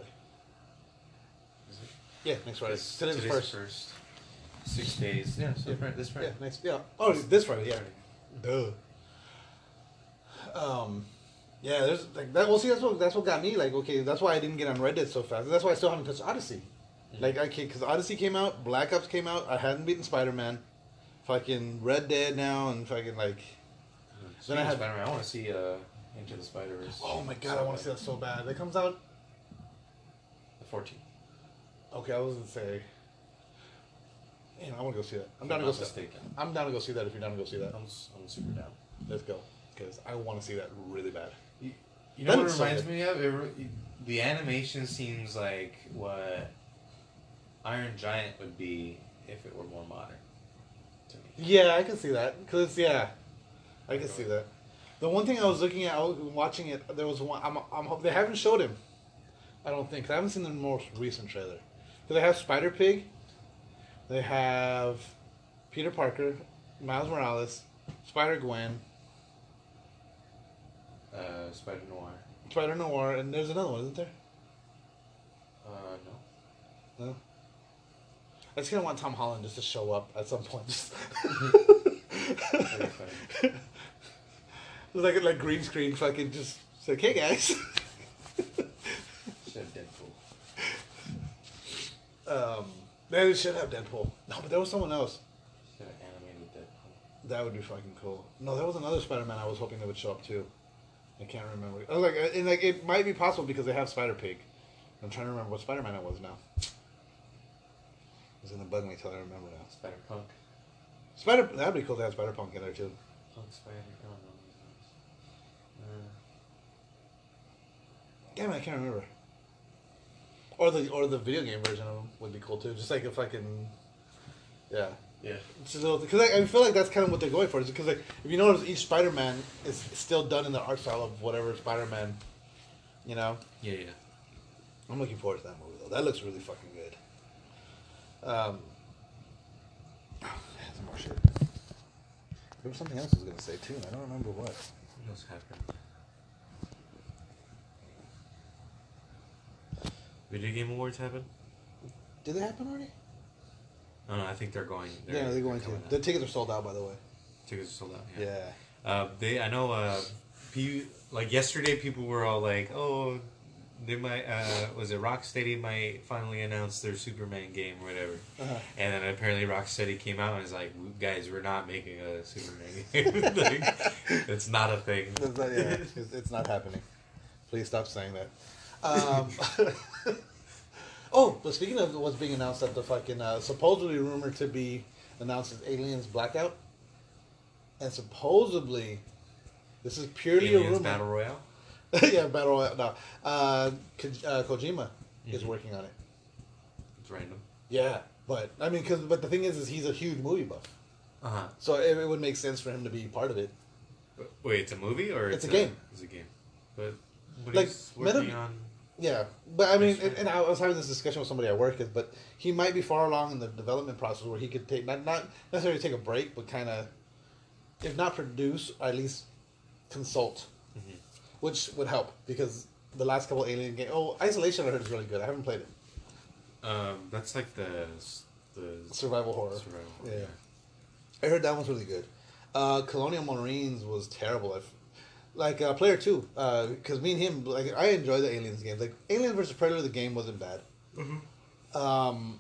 S3: Is it?
S2: Yeah, next Friday.
S3: This-
S2: Today's first.
S3: first. Six days. Yeah, so
S2: Yeah.
S3: Friday, this Friday.
S2: Yeah, next. Yeah. Oh, this Friday. Yeah. Duh. Um, yeah. There's like that. Well, see, that's what that's what got me. Like, okay, that's why I didn't get on Red Dead so fast. That's why I still haven't touched Odyssey. Like, I because Odyssey came out, Black Ops came out. I hadn't beaten Spider Man. Fucking Red Dead now, and fucking like.
S3: Then
S2: I had-
S3: Spider-Man. I want to see uh, Into the Spider Verse.
S2: Oh my god, I want to see that so bad. It comes out.
S3: The 14th.
S2: Okay, I was gonna say. Man, I want to go see that. I'm down to go
S3: not
S2: see that. I'm down to go see that if you're down to go see that.
S3: I'm, I'm super down.
S2: Let's go. Because I want to see that really bad.
S3: You, you know what it reminds me of? It, re- the animation seems like what Iron Giant would be if it were more modern. To me.
S2: Yeah, I can see that. Because, yeah, I can see that. The one thing I was looking at, I was watching it, there was one, I'm, I'm, they haven't showed him. I don't think. 'cause I haven't seen the most recent trailer. Because they have Spider Pig, they have Peter Parker, Miles Morales, Spider Gwen,
S3: Uh, Spider Noir.
S2: Spider Noir, and there's another one, isn't there?
S3: Uh, no.
S2: No. I just kind of want Tom Holland just to show up at some point. Just
S3: Very funny.
S2: It's like like green screen, fucking just like, hey guys.
S3: Should have Deadpool.
S2: um, they should have Deadpool. No, but there was someone else.
S3: Should have animated Deadpool.
S2: That would be fucking cool. No, there was another Spider-Man I was hoping that would show up too. I can't remember. Was like, uh, and like it might be possible because they have Spider Pig. I'm trying to remember what Spider-Man it was now. It's gonna bug me till I remember now.
S3: Spider Punk.
S2: Spider that'd be cool to have Spider Punk in there too.
S3: Punk Spider. Oh, no.
S2: Damn it, I can't remember. Or the or the video game version of them would be cool too. Just like if I can, yeah.
S3: Yeah.
S2: Because I, I feel like that's kind of what they're going for. Is because like if you notice, each Spider-Man is still done in the art style of whatever Spider-Man You know,
S3: Yeah, yeah.
S2: I'm looking forward to that movie though. That looks really fucking good. Um, some more shit. There was something else I was gonna say too, I don't remember what.
S3: What else happened? Video Game Awards happened?
S2: Did they happen already?
S3: No, no, I think they're going.
S2: yeah, they're going to.
S3: coming
S2: The tickets are sold out, by the way.
S3: tickets are sold out.
S2: Yeah.
S3: Yeah. Uh, they, I know. Uh, pe- like yesterday, people were all like, "Oh, they might." Uh, was it Rocksteady might finally announce their Superman game or whatever?
S2: Uh-huh.
S3: And then apparently Rocksteady came out and was like, "Guys, we're not making a Superman game. like, it's not a thing."
S2: It's not, yeah, it's, it's not happening. Please stop saying that. Um, oh, but speaking of what's being announced at the fucking uh, supposedly rumored to be announced as Aliens Blackout, and supposedly this is purely a
S3: Aliens
S2: rumor.
S3: Battle Royale.
S2: yeah, battle royale. No, uh, Ko- uh, Kojima is
S3: Mhm.
S2: working on it.
S3: It's random.
S2: Yeah, but I mean, because but the thing is, is he's a huge movie buff,
S3: Uh huh.
S2: so it, it would make sense for him to be part of it.
S3: Wait, it's a movie or
S2: It's a game.
S3: It's a game. But what
S2: Like,
S3: he's working on.
S2: Yeah, but I mean, and, and I was having this discussion with somebody I work with, but he might be far along in the development process where he could take not not necessarily take a break, but kind of, if not produce, at least consult,
S3: Mhm.
S2: which would help because the last couple Alien games. Oh, Isolation I heard is really good. I haven't played it.
S3: Um, that's like the the
S2: Survival horror.
S3: survival. horror.
S2: Yeah. I heard that one's really good. Uh, Colonial Marines was terrible. I f- like uh, Player Two, because me and him, like I enjoy the Aliens games. Like Alien versus Predator, the game wasn't bad. Um,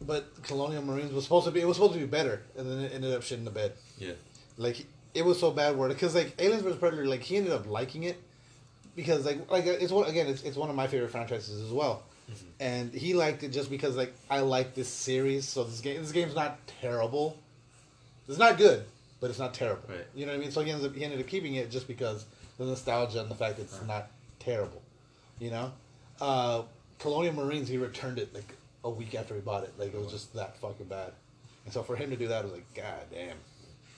S2: but Colonial Marines was supposed to be. It was supposed to be better, and then it ended up shitting the bed.
S3: Yeah.
S2: Like it was so bad where because like Aliens vs Predator, like he ended up liking it because like like it's one again it's it's one of my favorite franchises as well, and he liked it just because like I like this series. So this game this game's not terrible. It's not good, but it's not terrible.
S3: Right.
S2: You know what I mean? So he ended up he ended up keeping it just because the nostalgia and the fact that it's
S3: Uh-huh.
S2: not terrible. You know, uh, Colonial Marines he returned it like a week after he bought it. Like it was just that fucking bad. And so for him to do that I was like, God damn.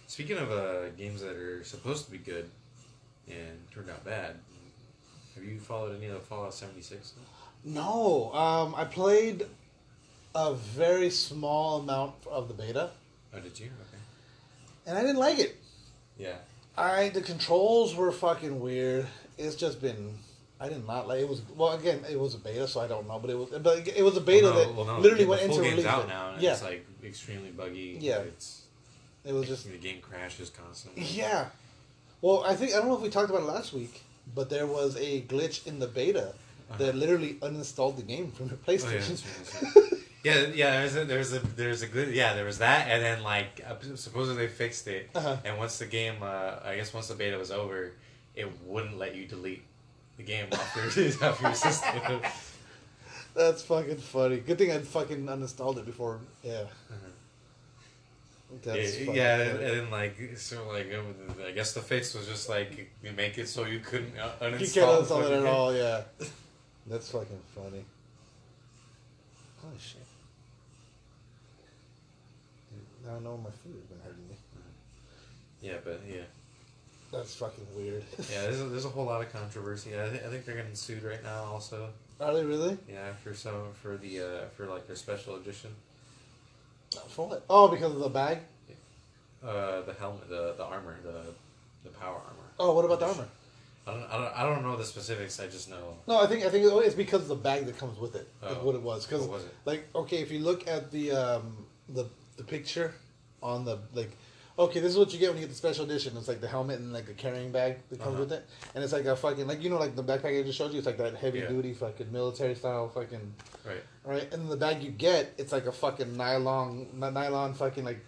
S3: Speaking of uh, games that are supposed to be good and turned out bad, have you followed any of the Fallout seventy six?
S2: No, um, I played a very small amount of the beta,
S3: Oh, did you? Okay.
S2: And I didn't like it.
S3: Yeah.
S2: I the controls were fucking weird. It's just been. I did not like it. Was well again. It was a beta, so I don't know. But it was. But it was a beta
S3: well, no,
S2: that
S3: well, no,
S2: literally went into release.
S3: out now,
S2: yeah,
S3: it's like extremely buggy.
S2: Yeah.
S3: It's
S2: it was just.
S3: the game crashes constantly.
S2: Yeah. Well, I think I don't know if we talked about it last week, but there was a glitch in the beta that literally uninstalled the game from your
S3: Uh-huh. Oh, yeah,
S2: PlayStation.
S3: that's right, that's right. yeah, yeah. There's a there's a there's a good yeah. There was that, and then like uh, supposedly they fixed it,
S2: Uh-huh.
S3: and once the game, uh, I guess once the beta was over, it wouldn't let you delete the game off your off your system.
S2: That's fucking funny. Good thing I fucking uninstalled it before. Yeah. That's
S3: yeah, yeah, and, and then like so like I guess the fix was just like you make it so you couldn't uh, uninstall.
S2: You can't uninstall it at all, yeah. That's fucking funny. Holy shit. Dude, Now I know my finger's been hurting me.
S3: Yeah, but yeah,
S2: That's fucking weird.
S3: yeah. There's a, there's a whole lot of controversy. I, th- I think they're getting sued right now. Also,
S2: Are they really?
S3: yeah, for some for the uh, for like their special edition.
S2: For what? Oh, because of the bag?
S3: Uh, the helmet, the the armor, the the power armor.
S2: Oh, what about the armor?
S3: I don't, I don't, I don't know the specifics. I just know.
S2: No, I think I think it's because of the bag that comes with it.
S3: Oh.
S2: what it was. Because
S3: What was it?
S2: like okay, if you look at the um the the picture on the like. Okay, this is what you get when you get the special edition. It's like the helmet and like a carrying bag that comes
S3: Uh-huh.
S2: with it, and it's like a fucking like you know like the backpack I just showed you. It's like that heavy
S3: Yeah.
S2: duty fucking military style fucking
S3: Right.
S2: right? And the bag you get, it's like a fucking nylon, nylon fucking like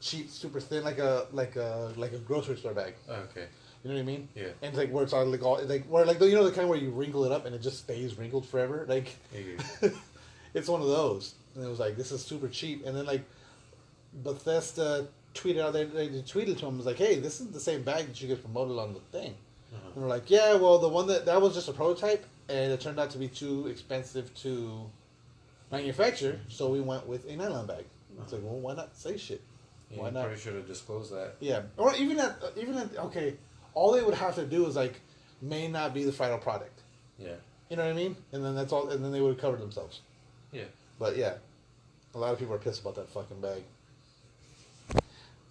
S2: cheap, super thin, like a like a like a grocery store bag.
S3: Okay.
S2: You know what I mean?
S3: Yeah.
S2: And it's like where it's all like all like where like you know the kind where you wrinkle it up and it just stays wrinkled forever. Like it's one of those. And it was like this is super cheap. And then like Bethesda tweeted out there, they tweeted to him was like, hey, this is the same bag that you get promoted on the thing.
S3: Uh-huh.
S2: And we're like, yeah, well, the one that that was just a prototype, and it turned out to be too expensive to manufacture, so we went with a nylon bag. It's like, well, why not say shit?
S3: Yeah,
S2: Why not?
S3: probably should have disclosed that.
S2: Yeah, or even at even at okay, all they would have to do is like may not be the final product.
S3: Yeah.
S2: You know what I mean? And then that's all. And then they would have covered themselves.
S3: Yeah.
S2: But yeah, a lot of people are pissed about that fucking bag.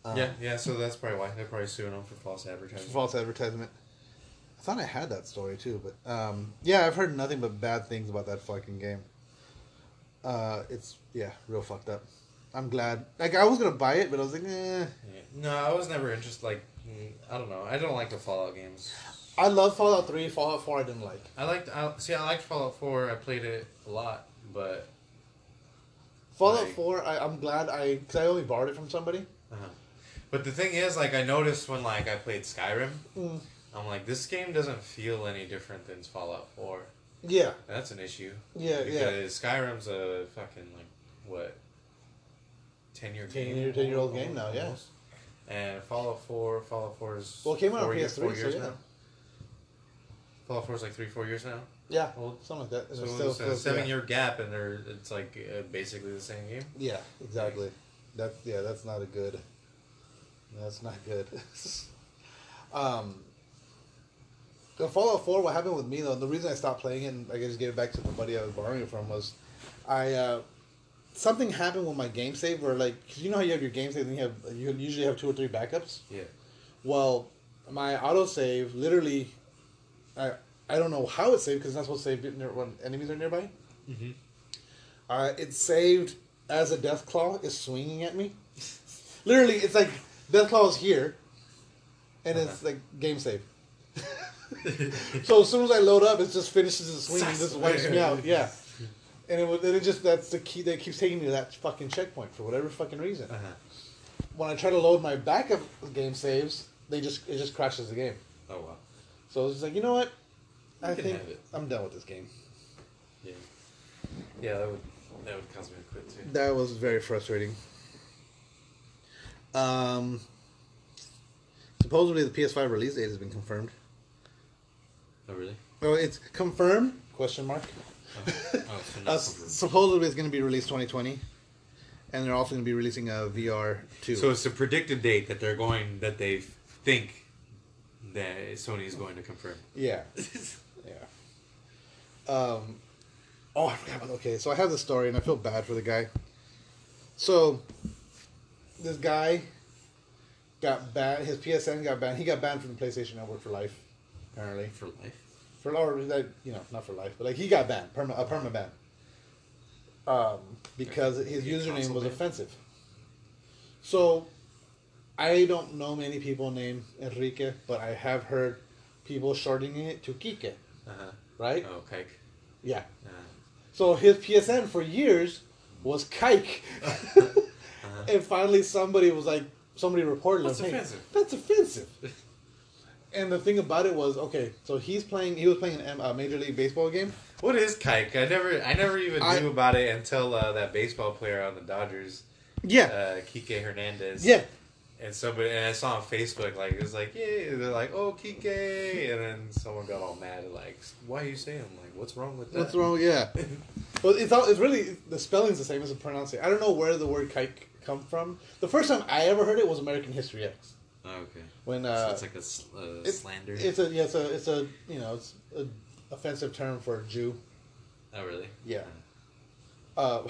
S2: Um,
S3: yeah, yeah. So that's probably why they're probably suing them for false advertising.
S2: false advertisement. I thought I had that story too, but um, yeah, I've heard nothing but bad things about that fucking game. Uh, it's yeah, real fucked up. I'm glad. Like I was gonna buy it, but I was like, eh.
S3: Yeah. No, I was never interested. Like, mm, I don't know. I don't like the Fallout games.
S2: I love Fallout Three. Fallout Four, I didn't like.
S3: I liked. I, see, I liked Fallout Four. I played it a lot, but
S2: Fallout
S3: Like-
S2: Four, I, I'm glad I because I only borrowed it from somebody.
S3: uh-huh. But the thing is, like, I noticed when like I played Skyrim,
S2: Mm.
S3: I'm like, this game doesn't feel any different than Fallout Four.
S2: Yeah,
S3: That's an issue.
S2: yeah, yeah.
S3: because Skyrim's a fucking like what ten year
S2: 10
S3: game,
S2: year- 10 year old game now, yeah.
S3: almost. And Fallout Four, Fallout Four is
S2: Well, it came out on
S3: four
S2: PS3,
S3: four
S2: so
S3: years
S2: yeah.
S3: now. Fallout Four is like three, four years now.
S2: Yeah,
S3: Old.
S2: something like that.
S3: So
S2: it's
S3: a
S2: still-
S3: seven
S2: yeah.
S3: year gap, and they're it's like uh, basically the same game.
S2: Yeah, exactly. That's yeah, that's not a good. That's not good. um, the Fallout Four. What happened with me though? The reason I stopped playing it, and I just gave it back to the buddy I was borrowing it from, was I uh, something happened with my game save where like 'cause you know how you have your game save and you have you usually have two or three backups.
S3: Yeah.
S2: Well, my autosave literally, I I don't know how it saved because it's not supposed to save near, when enemies are nearby.
S3: Mm-hmm.
S2: Uh, it saved as a death claw is swinging at me. Literally, it's like death claw is here, and it's like game save. so as soon as I load up, it just finishes the swing and just wipes me out. Yeah, and it, was- and it just that's the key that keeps taking me to that fucking checkpoint for whatever fucking reason.
S3: Uh-huh.
S2: When I try to load my backup game saves, they just it just crashes the game.
S3: Oh wow.
S2: So it's like you know what, I
S3: You can
S2: think
S3: have it.
S2: I'm done with this game.
S3: Yeah. Yeah, that would that would cause me to quit too.
S2: That was very frustrating. Um, supposedly the PS5 release date has been confirmed.
S3: Oh really?
S2: Oh, it's confirmed? Question mark.
S3: Oh, oh so
S2: Uh,
S3: not
S2: s-
S3: confirmed.
S2: supposedly it's going to be released 2020, and they're also going to be releasing a VR too.
S3: So it's a predicted date that they're going that they think that Sony is going to confirm.
S2: yeah, yeah. Um, oh, I forgot about. Okay, so I have the story, and I feel bad for the guy. So, this guy got banned. His PSN got banned. He got banned from the PlayStation Network for life, apparently.
S3: For life.
S2: For or like you know, not for life, but like he got banned, perma, a perma ban. Um, because his username was offensive. So, I don't know many people named Enrique, but I have heard people shortening it to Kike,
S3: Uh-huh.
S2: right?
S3: Oh, kike.
S2: Yeah.
S3: Uh,
S2: So his PSN for years was Kike,
S3: uh-huh.
S2: and finally somebody was like, somebody reported
S3: That's
S2: him, "Hey,
S3: offensive."
S2: That's offensive. and the thing about it was, okay, so he's playing. He was playing a Major League Baseball game.
S3: What is kike? I never I never even
S2: I-
S3: knew about it until uh, that baseball player on the Dodgers,
S2: Yeah.
S3: uh, Kike Hernandez.
S2: yeah.
S3: And somebody and I saw on Facebook like it was like yeah they're like oh Kike and then someone got all mad like why are you saying I'm like what's wrong with that
S2: What's wrong? Yeah. well, it's all. It's really the spelling's the same as the pronunciation. I don't know where the word "kike" come from. The first time I ever heard it was American History X.
S3: oh, okay
S2: When
S3: so
S2: uh,
S3: it's like a uh,
S2: it's-
S3: slander
S2: it's a yeah, it's a it's a you know it's a offensive term for a Jew.
S3: oh really
S2: Yeah. Uh,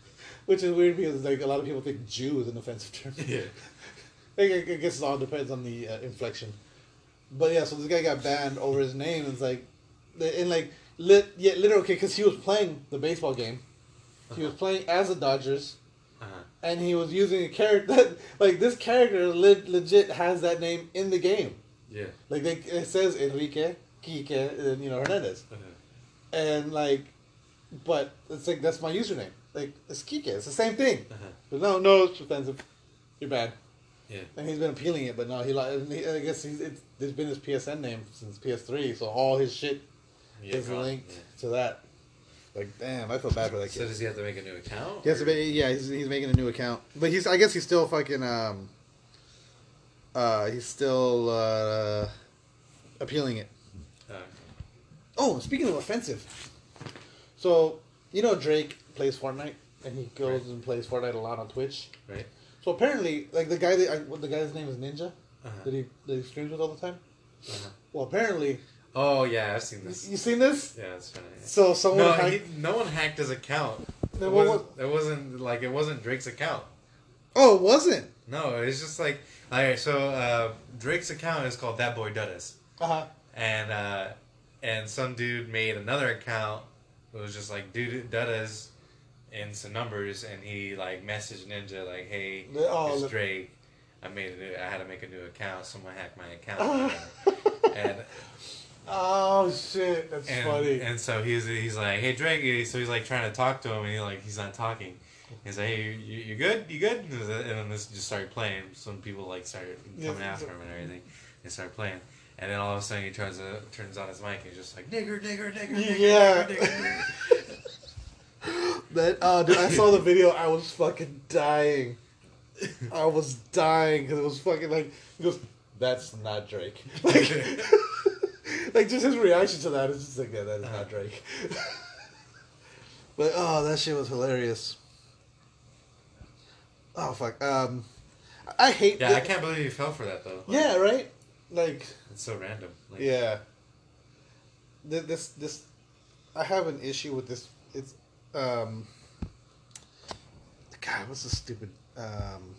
S2: which is weird because like a lot of people think Jew is an offensive term.
S3: yeah
S2: I I guess it all depends on the uh, inflection. But yeah, so this guy got banned over his name. And it's like, and like, lit, yeah, literally, okay, because he was playing the baseball game. He was playing as the Dodgers,
S3: uh-huh.
S2: and he was using a character that, like, this character le- legit has that name in the game.
S3: yeah
S2: Like, they, it says Enrique, Kike, and, you know, Hernandez.
S3: uh-huh.
S2: And, like, but it's like, that's my username. Like, it's Kike. It's the same thing.
S3: Uh-huh.
S2: But no, no, it's offensive. You're bad.
S3: yeah
S2: And he's been appealing it, but no, he like. I guess he's it's, it's been his PSN name since PS3, so all his shit
S3: yeah
S2: is linked
S3: Yeah.
S2: to that. Like, damn, I feel bad for that kid.
S3: so does he have to make a new account
S2: He has to be, yeah, he's, he's making a new account, but he's I guess he's still fucking um. Uh, he's still uh, appealing it.
S3: uh,
S2: Oh, speaking of offensive, so you know Drake plays Fortnite, and he goes
S3: Right.
S2: and plays Fortnite a lot on Twitch.
S3: right
S2: So apparently, like the guy that I, the guy's name is Ninja,
S3: uh-huh.
S2: that he that he streams with all the time.
S3: Uh-huh.
S2: Well, apparently,
S3: Oh yeah, I've seen this.
S2: You seen this?
S3: Yeah, it's funny.
S2: So someone
S3: No,
S2: hacked-
S3: he, no one hacked his account. It wasn't, it wasn't like it wasn't Drake's account.
S2: Oh, it wasn't.
S3: No, it's just like alright. So uh, Drake's account is called That Boy Duddas,
S2: Uh huh.
S3: and uh, and some dude made another account. It was just like dude Duddas and some numbers, and he like messaged Ninja like, "Hey,
S2: Oh,
S3: it's. Drake. I made a new. I had to make a new account. Someone hacked my account." and
S2: Oh shit, that's
S3: and,
S2: funny.
S3: and so he's he's like, "Hey Drake," so he's like trying to talk to him, and he like he's not talking. He's like, "Hey, you, you good? You good?" And then this just started playing. Some people like started coming
S2: Yeah,
S3: after him and everything. They started playing, and then all of a sudden he turns to, turns on his mic and he's just like, "Nigger, nigger, nigger, nigger,
S2: Yeah.
S3: nigger, nigger."
S2: that uh, dude, I saw the video. I was fucking dying. I was dying because it was fucking like he goes, "That's not Drake." Like, like just his reaction to that is just like, "Yeah, that is
S3: Uh-huh.
S2: not Drake." but oh, that shit was hilarious. Oh fuck. Um, I hate.
S3: Yeah,
S2: the-
S3: I can't believe he fell for that though. Like,
S2: Yeah, right. Like
S3: it's so random. Like,
S2: yeah. Th- This this, I have an issue with this. It's um. God, what's the stupid um.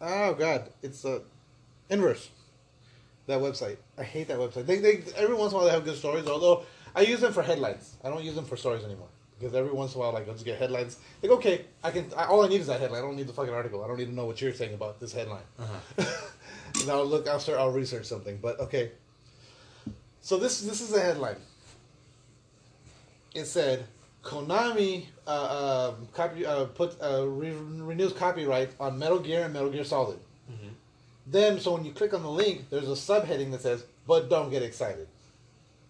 S2: Oh God, it's a inverse. That website, I hate that website. They, they every once in a while they have good stories. Although I use them for headlines, I don't use them for stories anymore because every once in a while like I'll just get headlines. Like okay, I can. I, all I need is that headline. I don't need the fucking article. I don't need to know what you're saying about this headline.
S3: Uh-huh.
S2: and I'll look. I'll start. I'll research something. But okay. So this this is a headline. It said Konami uh, um copy uh, put uh, re- renews copyright on Metal Gear and Metal Gear Solid. Then, so when you click on the link, there's a subheading that says, "But don't get excited."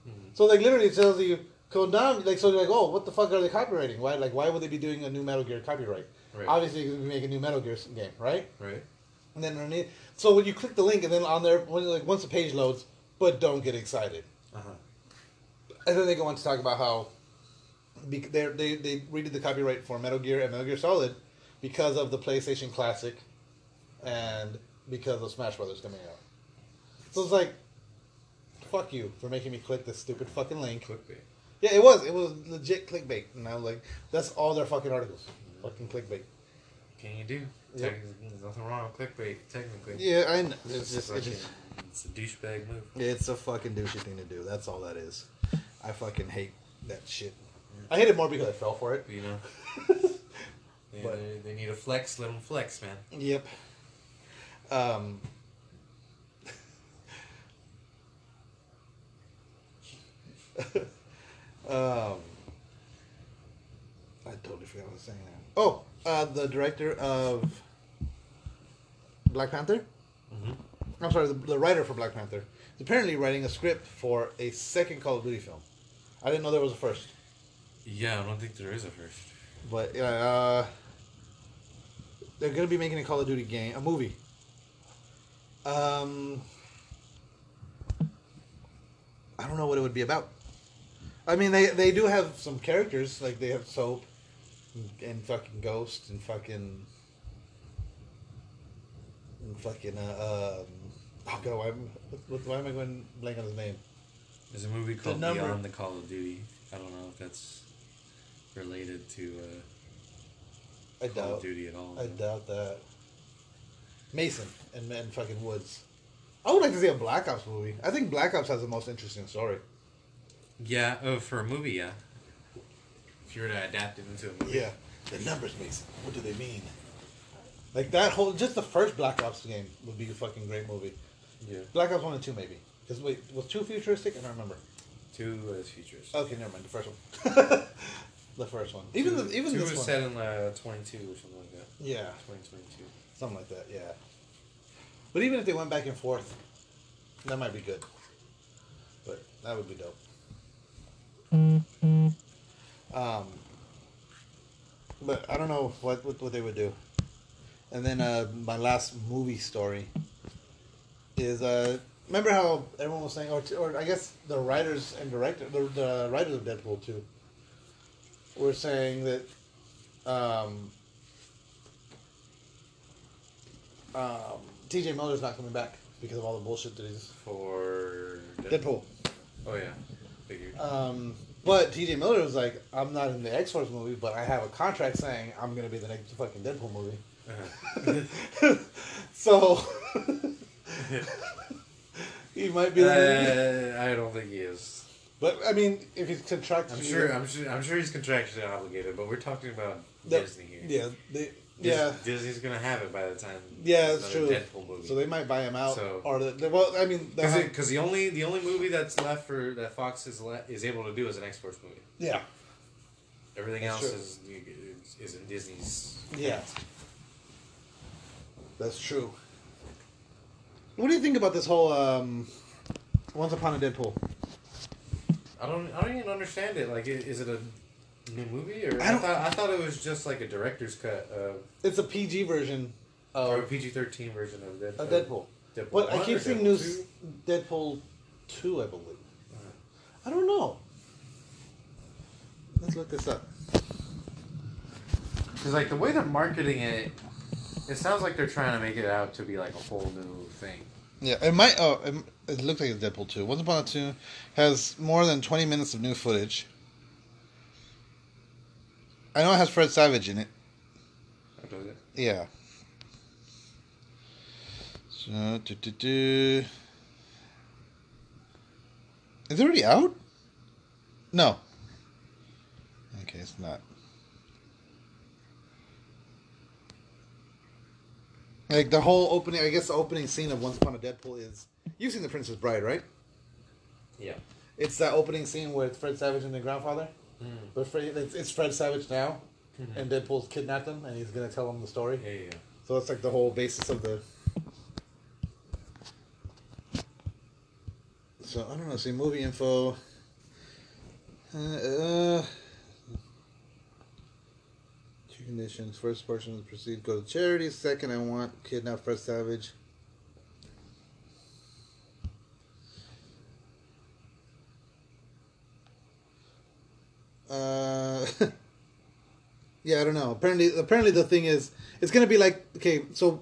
S3: Mhm.
S2: So like literally it tells you Konami like so you're like, oh, what the fuck are they copywriting? Why like why would they be doing a new Metal Gear copyright?
S3: Right.
S2: Obviously, we make a new Metal Gear game, right?
S3: Right.
S2: And then underneath, so when you click the link, and then on there, when like once the page loads, but don't get excited.
S3: Uh huh.
S2: And then they go on to talk about how they they they redid the copyright for Metal Gear and Metal Gear Solid because of the PlayStation Classic and because of Smash Brothers coming out. So it's like, fuck you for making me click this stupid fucking link.
S3: Clickbait.
S2: Yeah, it was. It was legit clickbait, and I was like, that's all their fucking articles, fucking clickbait.
S3: Can you do?
S2: Yep.
S3: There's nothing wrong with clickbait, technically.
S2: Yeah, I know. It's just, it's just
S3: it's a douchebag move.
S2: It's a fucking douchey thing to do. That's all that is. I fucking hate that shit. I hate it more because I fell for it.
S3: You know. They,
S2: But-
S3: they, they need a flex. Let them flex, man.
S2: Yep. Um. um. I totally forgot what I was saying now. Oh, uh, the director of Black Panther.
S3: Mm-hmm.
S2: I'm sorry, the, the writer for Black Panther is apparently writing a script for a second Call of Duty film. I didn't know there was a first,
S3: Yeah, I don't think there is a first.
S2: but yeah, uh, they're gonna be making a Call of Duty game, a movie. Um, I don't know what it would be about. I mean, they they do have some characters like they have Soap and, and fucking Ghost and fucking and fucking uh, um, oh god, why, am- what, what, why am I going blank on his name?
S3: There's a movie called
S2: number-
S3: Beyond the Call of Duty. I don't know if that's related to uh,
S2: I
S3: Call
S2: doubt.
S3: of Duty at all.
S2: I doubt that. Mason and, and fucking Woods. I would like to see a Black Ops movie. I think Black Ops has the most interesting story.
S3: Yeah, oh, for a movie, yeah. If you were to adapt it into a movie.
S2: Yeah, the numbers, Mason. What do they mean? Like that whole, just the first Black Ops game would be a fucking great movie.
S3: Yeah.
S2: Black Ops one and two maybe. Because wait, was two futuristic? I don't remember.
S3: Two as features.
S2: Okay, never mind. The first one. the first one. Even
S3: two,
S2: the, even
S3: two
S2: this
S3: was
S2: one.
S3: set in uh, 22 or something like that.
S2: Yeah,
S3: 2022.
S2: Something like that. Yeah. But even if they went back and forth, that might be good. But that would be dope. Um, but I don't know what, what what they would do. And then uh, my last movie story is uh, remember how everyone was saying, or, or I guess the writers and director, the, the writers of Deadpool too, were saying that um, um, T.J. Miller's not coming back because of all the bullshit that he's
S3: For
S2: Deadpool.
S3: Oh yeah, figured.
S2: Um, but T.J. Miller was like, I'm not in the X Force movie, but I have a contract saying I'm gonna be the next fucking Deadpool movie.
S3: Uh-huh.
S2: so he might be. the
S3: Uh, I don't think he is.
S2: but I mean, if he's contracted,
S3: I'm sure. I'm sure. I'm sure he's contractually obligated, but we're talking about
S2: the-
S3: Disney here.
S2: Yeah, they,
S3: Dis-
S2: yeah,
S3: Disney's gonna have it by the time.
S2: yeah, that's true.
S3: Deadpool movie.
S2: So they might buy him out,
S3: So-
S2: or the, the, well, I mean,
S3: because the only the only movie that's left for that Fox is le- is able to do is an X Force movie.
S2: yeah,
S3: Everything
S2: That's
S3: else
S2: true.
S3: is is- is in Disney's.
S2: Yeah. that's true. What do you think about this whole um, Once Upon a Deadpool?
S3: I don't. I don't even understand it. Like, is it a new movie or?
S2: I
S3: I, thought I thought it was just like a director's cut of
S2: It's a PG version
S3: or a PG thirteen version of Deadpool.
S2: of Deadpool.
S3: Deadpool
S2: But I keep seeing
S3: Deadpool
S2: news
S3: 2?
S2: Deadpool two, I believe. Uh-huh. I don't know. Let's look this up.
S3: Because like the way they're marketing it, it sounds like they're trying to make it out to be like a whole new thing.
S2: Yeah, it might. Oh, it, it looks like it's Deadpool two. Once Upon a Two has more than twenty minutes of new footage. I know it has Fred Savage in it.
S3: Oh, does it?
S2: Yeah. So, do, do, do. Is it already out? No. Okay, it's not. Like the whole opening, I guess the opening scene of Once Upon a Deadpool is. You've seen The Princess Bride, right?
S3: Yeah.
S2: It's that opening scene with Fred Savage and the grandfather. But Fred, it's, it's Fred Savage now, and Deadpool's kidnapped him, and he's gonna tell him the story.
S3: Yeah, yeah.
S2: So that's like the whole basis of the. So I don't know. See movie info. Uh, uh, two conditions. First portion of the proceed go to charity. Second, I want kidnap Fred Savage. Uh, yeah, I don't know. Apparently, apparently the thing is, it's gonna be like okay, so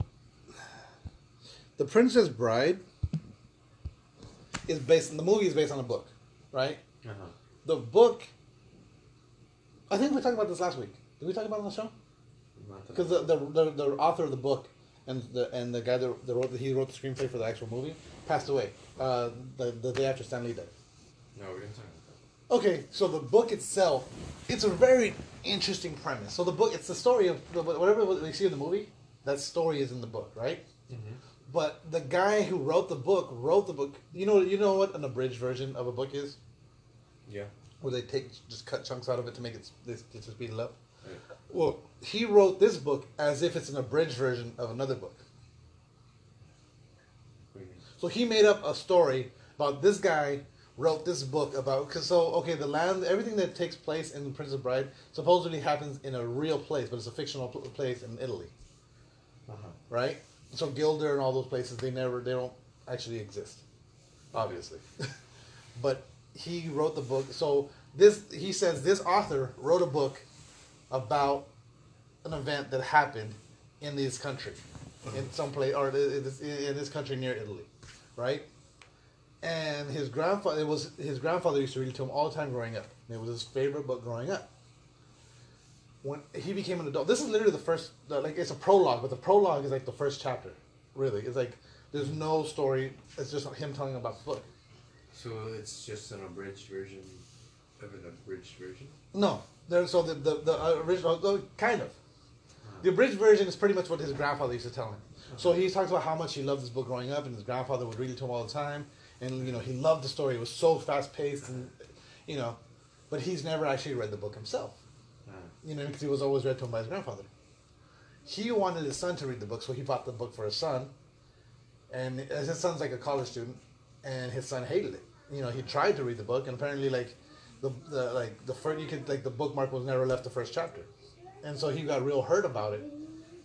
S2: the Princess Bride is based. The movie is based on a book, right?
S3: Uh-huh.
S2: The book. I think we talked about this last week. Did we talk about it on the show? Because the, the, the the author of the book and the and the guy that, that wrote the, he wrote the screenplay for the actual movie passed away. Uh, the the day after Stan Lee died.
S3: No, we didn't talk about
S2: Okay, so the book itself, it's a very interesting premise. So the book, it's the story of whatever we see in the movie. That story is in the book, right? Mm-hmm. But the guy who wrote the book wrote the book. You know, you know what an abridged version of a book is.
S3: Yeah.
S2: where they take just cut chunks out of it to make it they just speed it up.
S3: Right.
S2: Well, he wrote this book as if it's an abridged version of another book.
S3: What do you mean?
S2: So he made up a story about this guy wrote this book about because so okay the land everything that takes place in Princess Bride supposedly happens in a real place but it's a fictional pl- place in Italy,
S3: Uh-huh.
S2: right? So Guilder and all those places they never they don't actually exist, obviously, but he wrote the book. So this he says this author wrote a book about an event that happened in this country, in some place or in this, in this country near Italy, right? And his grandfather it was his grandfather used to read it to him all the time growing up. It was his favorite book growing up. When he became an adult, this is literally the first like it's a prologue, but the prologue is like the first chapter. Really, it's like there's no story. It's just him telling about the book.
S3: So it's just an abridged version of an abridged version.
S2: No, there. So the the, the original, uh, kind of. The abridged version is pretty much what his grandfather used to tell him. So he talks about how much he loved this book growing up, and his grandfather would read it to him all the time, and you know he loved the story. It was so fast paced, and you know, but he's never actually read the book himself.
S3: Uh,
S2: You know, because he was always read to him by his grandfather. He wanted his son to read the book, so he bought the book for his son. And his son's like a college student, and his son hated it. You know, he tried to read the book, and apparently, like the, the like the first you could like the bookmark was never left the first chapter, and so he got real hurt about it.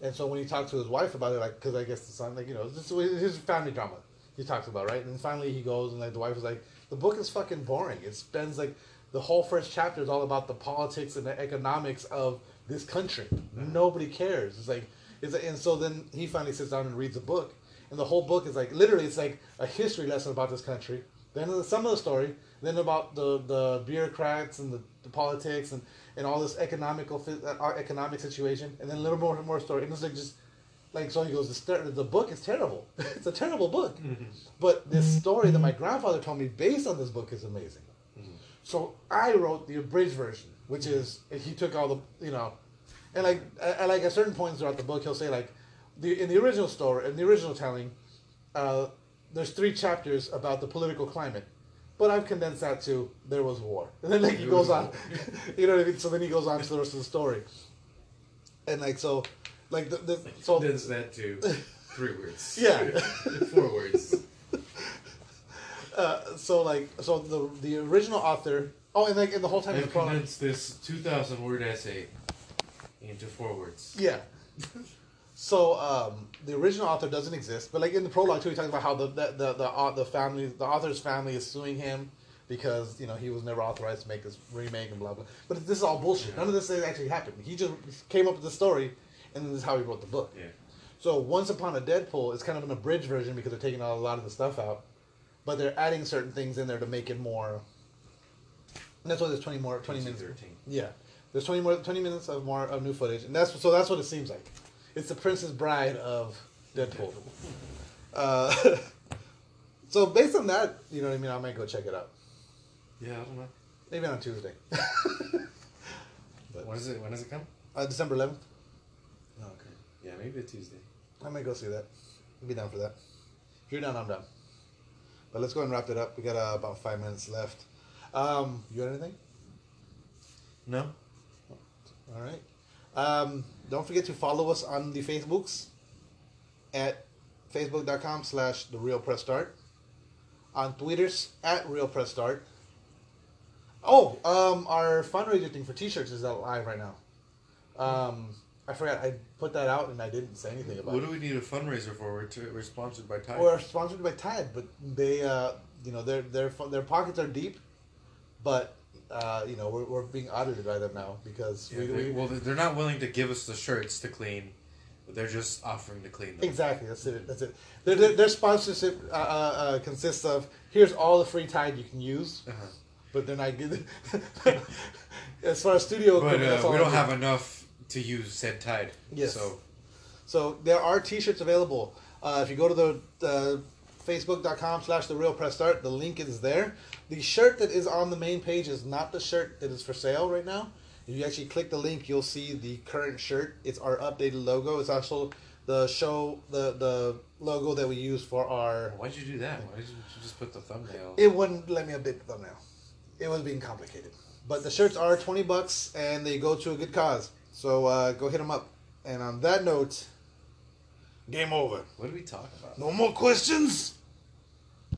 S2: And so when he talked to his wife about it, like because I guess the son, like you know, this is his family drama he talks about, right? And finally he goes, and like the wife was like, the book is fucking boring. It spends like the whole first chapter is all about the politics and the economics of this country. Nobody cares. It's like it's and so then he finally sits down and reads the book, and the whole book is like literally it's like a history lesson about this country. Then some of the story, then about the the bureaucrats and the, the politics and, and all this economical uh, our economic situation, and then a little more more story. And it's like just like so he goes the the book is terrible. it's a terrible book, but this story that my grandfather told me based on this book is amazing. So I wrote the abridged version, which is he took all the you know, and like at, like at certain points throughout the book he'll say like, the in the original story in the original telling, uh, there's three chapters about the political climate, but I've condensed that to there was war, and then like he goes on, you know what I mean. So then he goes on to the rest of the story, and like so, like the, the so
S3: Condense that to three words.
S2: Yeah.
S3: Four words.
S2: uh, so like so the the original author. Oh, and like and the whole time
S3: I've
S2: it's prologue.
S3: condensed this 2,000 word essay into four words.
S2: Yeah. So um, the original author doesn't exist, but like in the prologue too, he talks about how the the the the, au- the family, the author's family is suing him because you know he was never authorized to make this remake and blah blah. But this is all bullshit. None of this actually happened. He just came up with the story, and this is how he wrote the book.
S3: Yeah.
S2: So Once Upon a Deadpool is kind of an abridged version because they're taking out a lot of the stuff out, but they're adding certain things in there to make it more. And that's why there's twenty more twenty minutes.
S3: 13.
S2: Yeah, there's twenty more twenty minutes of more of new footage, and that's so that's what it seems like. It's the Princess Bride of Deadpool. Uh, so based on that, you know what I mean. I might go check it out.
S3: Yeah, I don't know.
S2: Maybe on Tuesday, but,
S3: When is it? When does it come?
S2: uh, December 11th.
S3: Yeah, maybe a Tuesday.
S2: I might go see that. I'll be down for that. If you're down, I'm down. But let's go and wrap it up. We got uh, about five minutes left. Um, you got anything?
S3: No.
S2: All right. Um, don't forget to follow us on the Facebooks at facebook.com slash the real press start. On Twitters at real press start. Oh, um, our fundraiser thing for t-shirts is live right now. Um, I forgot I put that out and I didn't say anything about it.
S3: What do we need a fundraiser for? We're, to, we're sponsored by Tide.
S2: We're sponsored by Tide, but they, uh, you know, their their their pockets are deep, but uh, you know, we're, we're being audited by them now because
S3: Yeah,
S2: we,
S3: they,
S2: we
S3: well, they're not willing to give us the shirts to clean. They're just offering to clean them.
S2: exactly that's it. That's it. Their their, their sponsorship uh, uh, uh, consists of here's all the free Tide you can use,
S3: Uh-huh.
S2: but they're not good. as far as studio
S3: But uh, we don't
S2: do.
S3: have enough to use said Tide.
S2: Yes.
S3: So
S2: So there are T-shirts available. Uh, if you go to the, the facebook.com slash the real press start, the link is there. The shirt that is on the main page is not the shirt that is for sale right now. If you actually click the link, you'll see the current shirt. It's our updated logo. It's also the show the the logo that we use for our.
S3: why'd you do that? Why did you just put the thumbnail?
S2: It wouldn't let me update the thumbnail. It was being complicated. But the shirts are twenty bucks and they go to a good cause. So uh, go hit him up. And on that note, game over.
S3: what did we talk about?
S2: No more questions?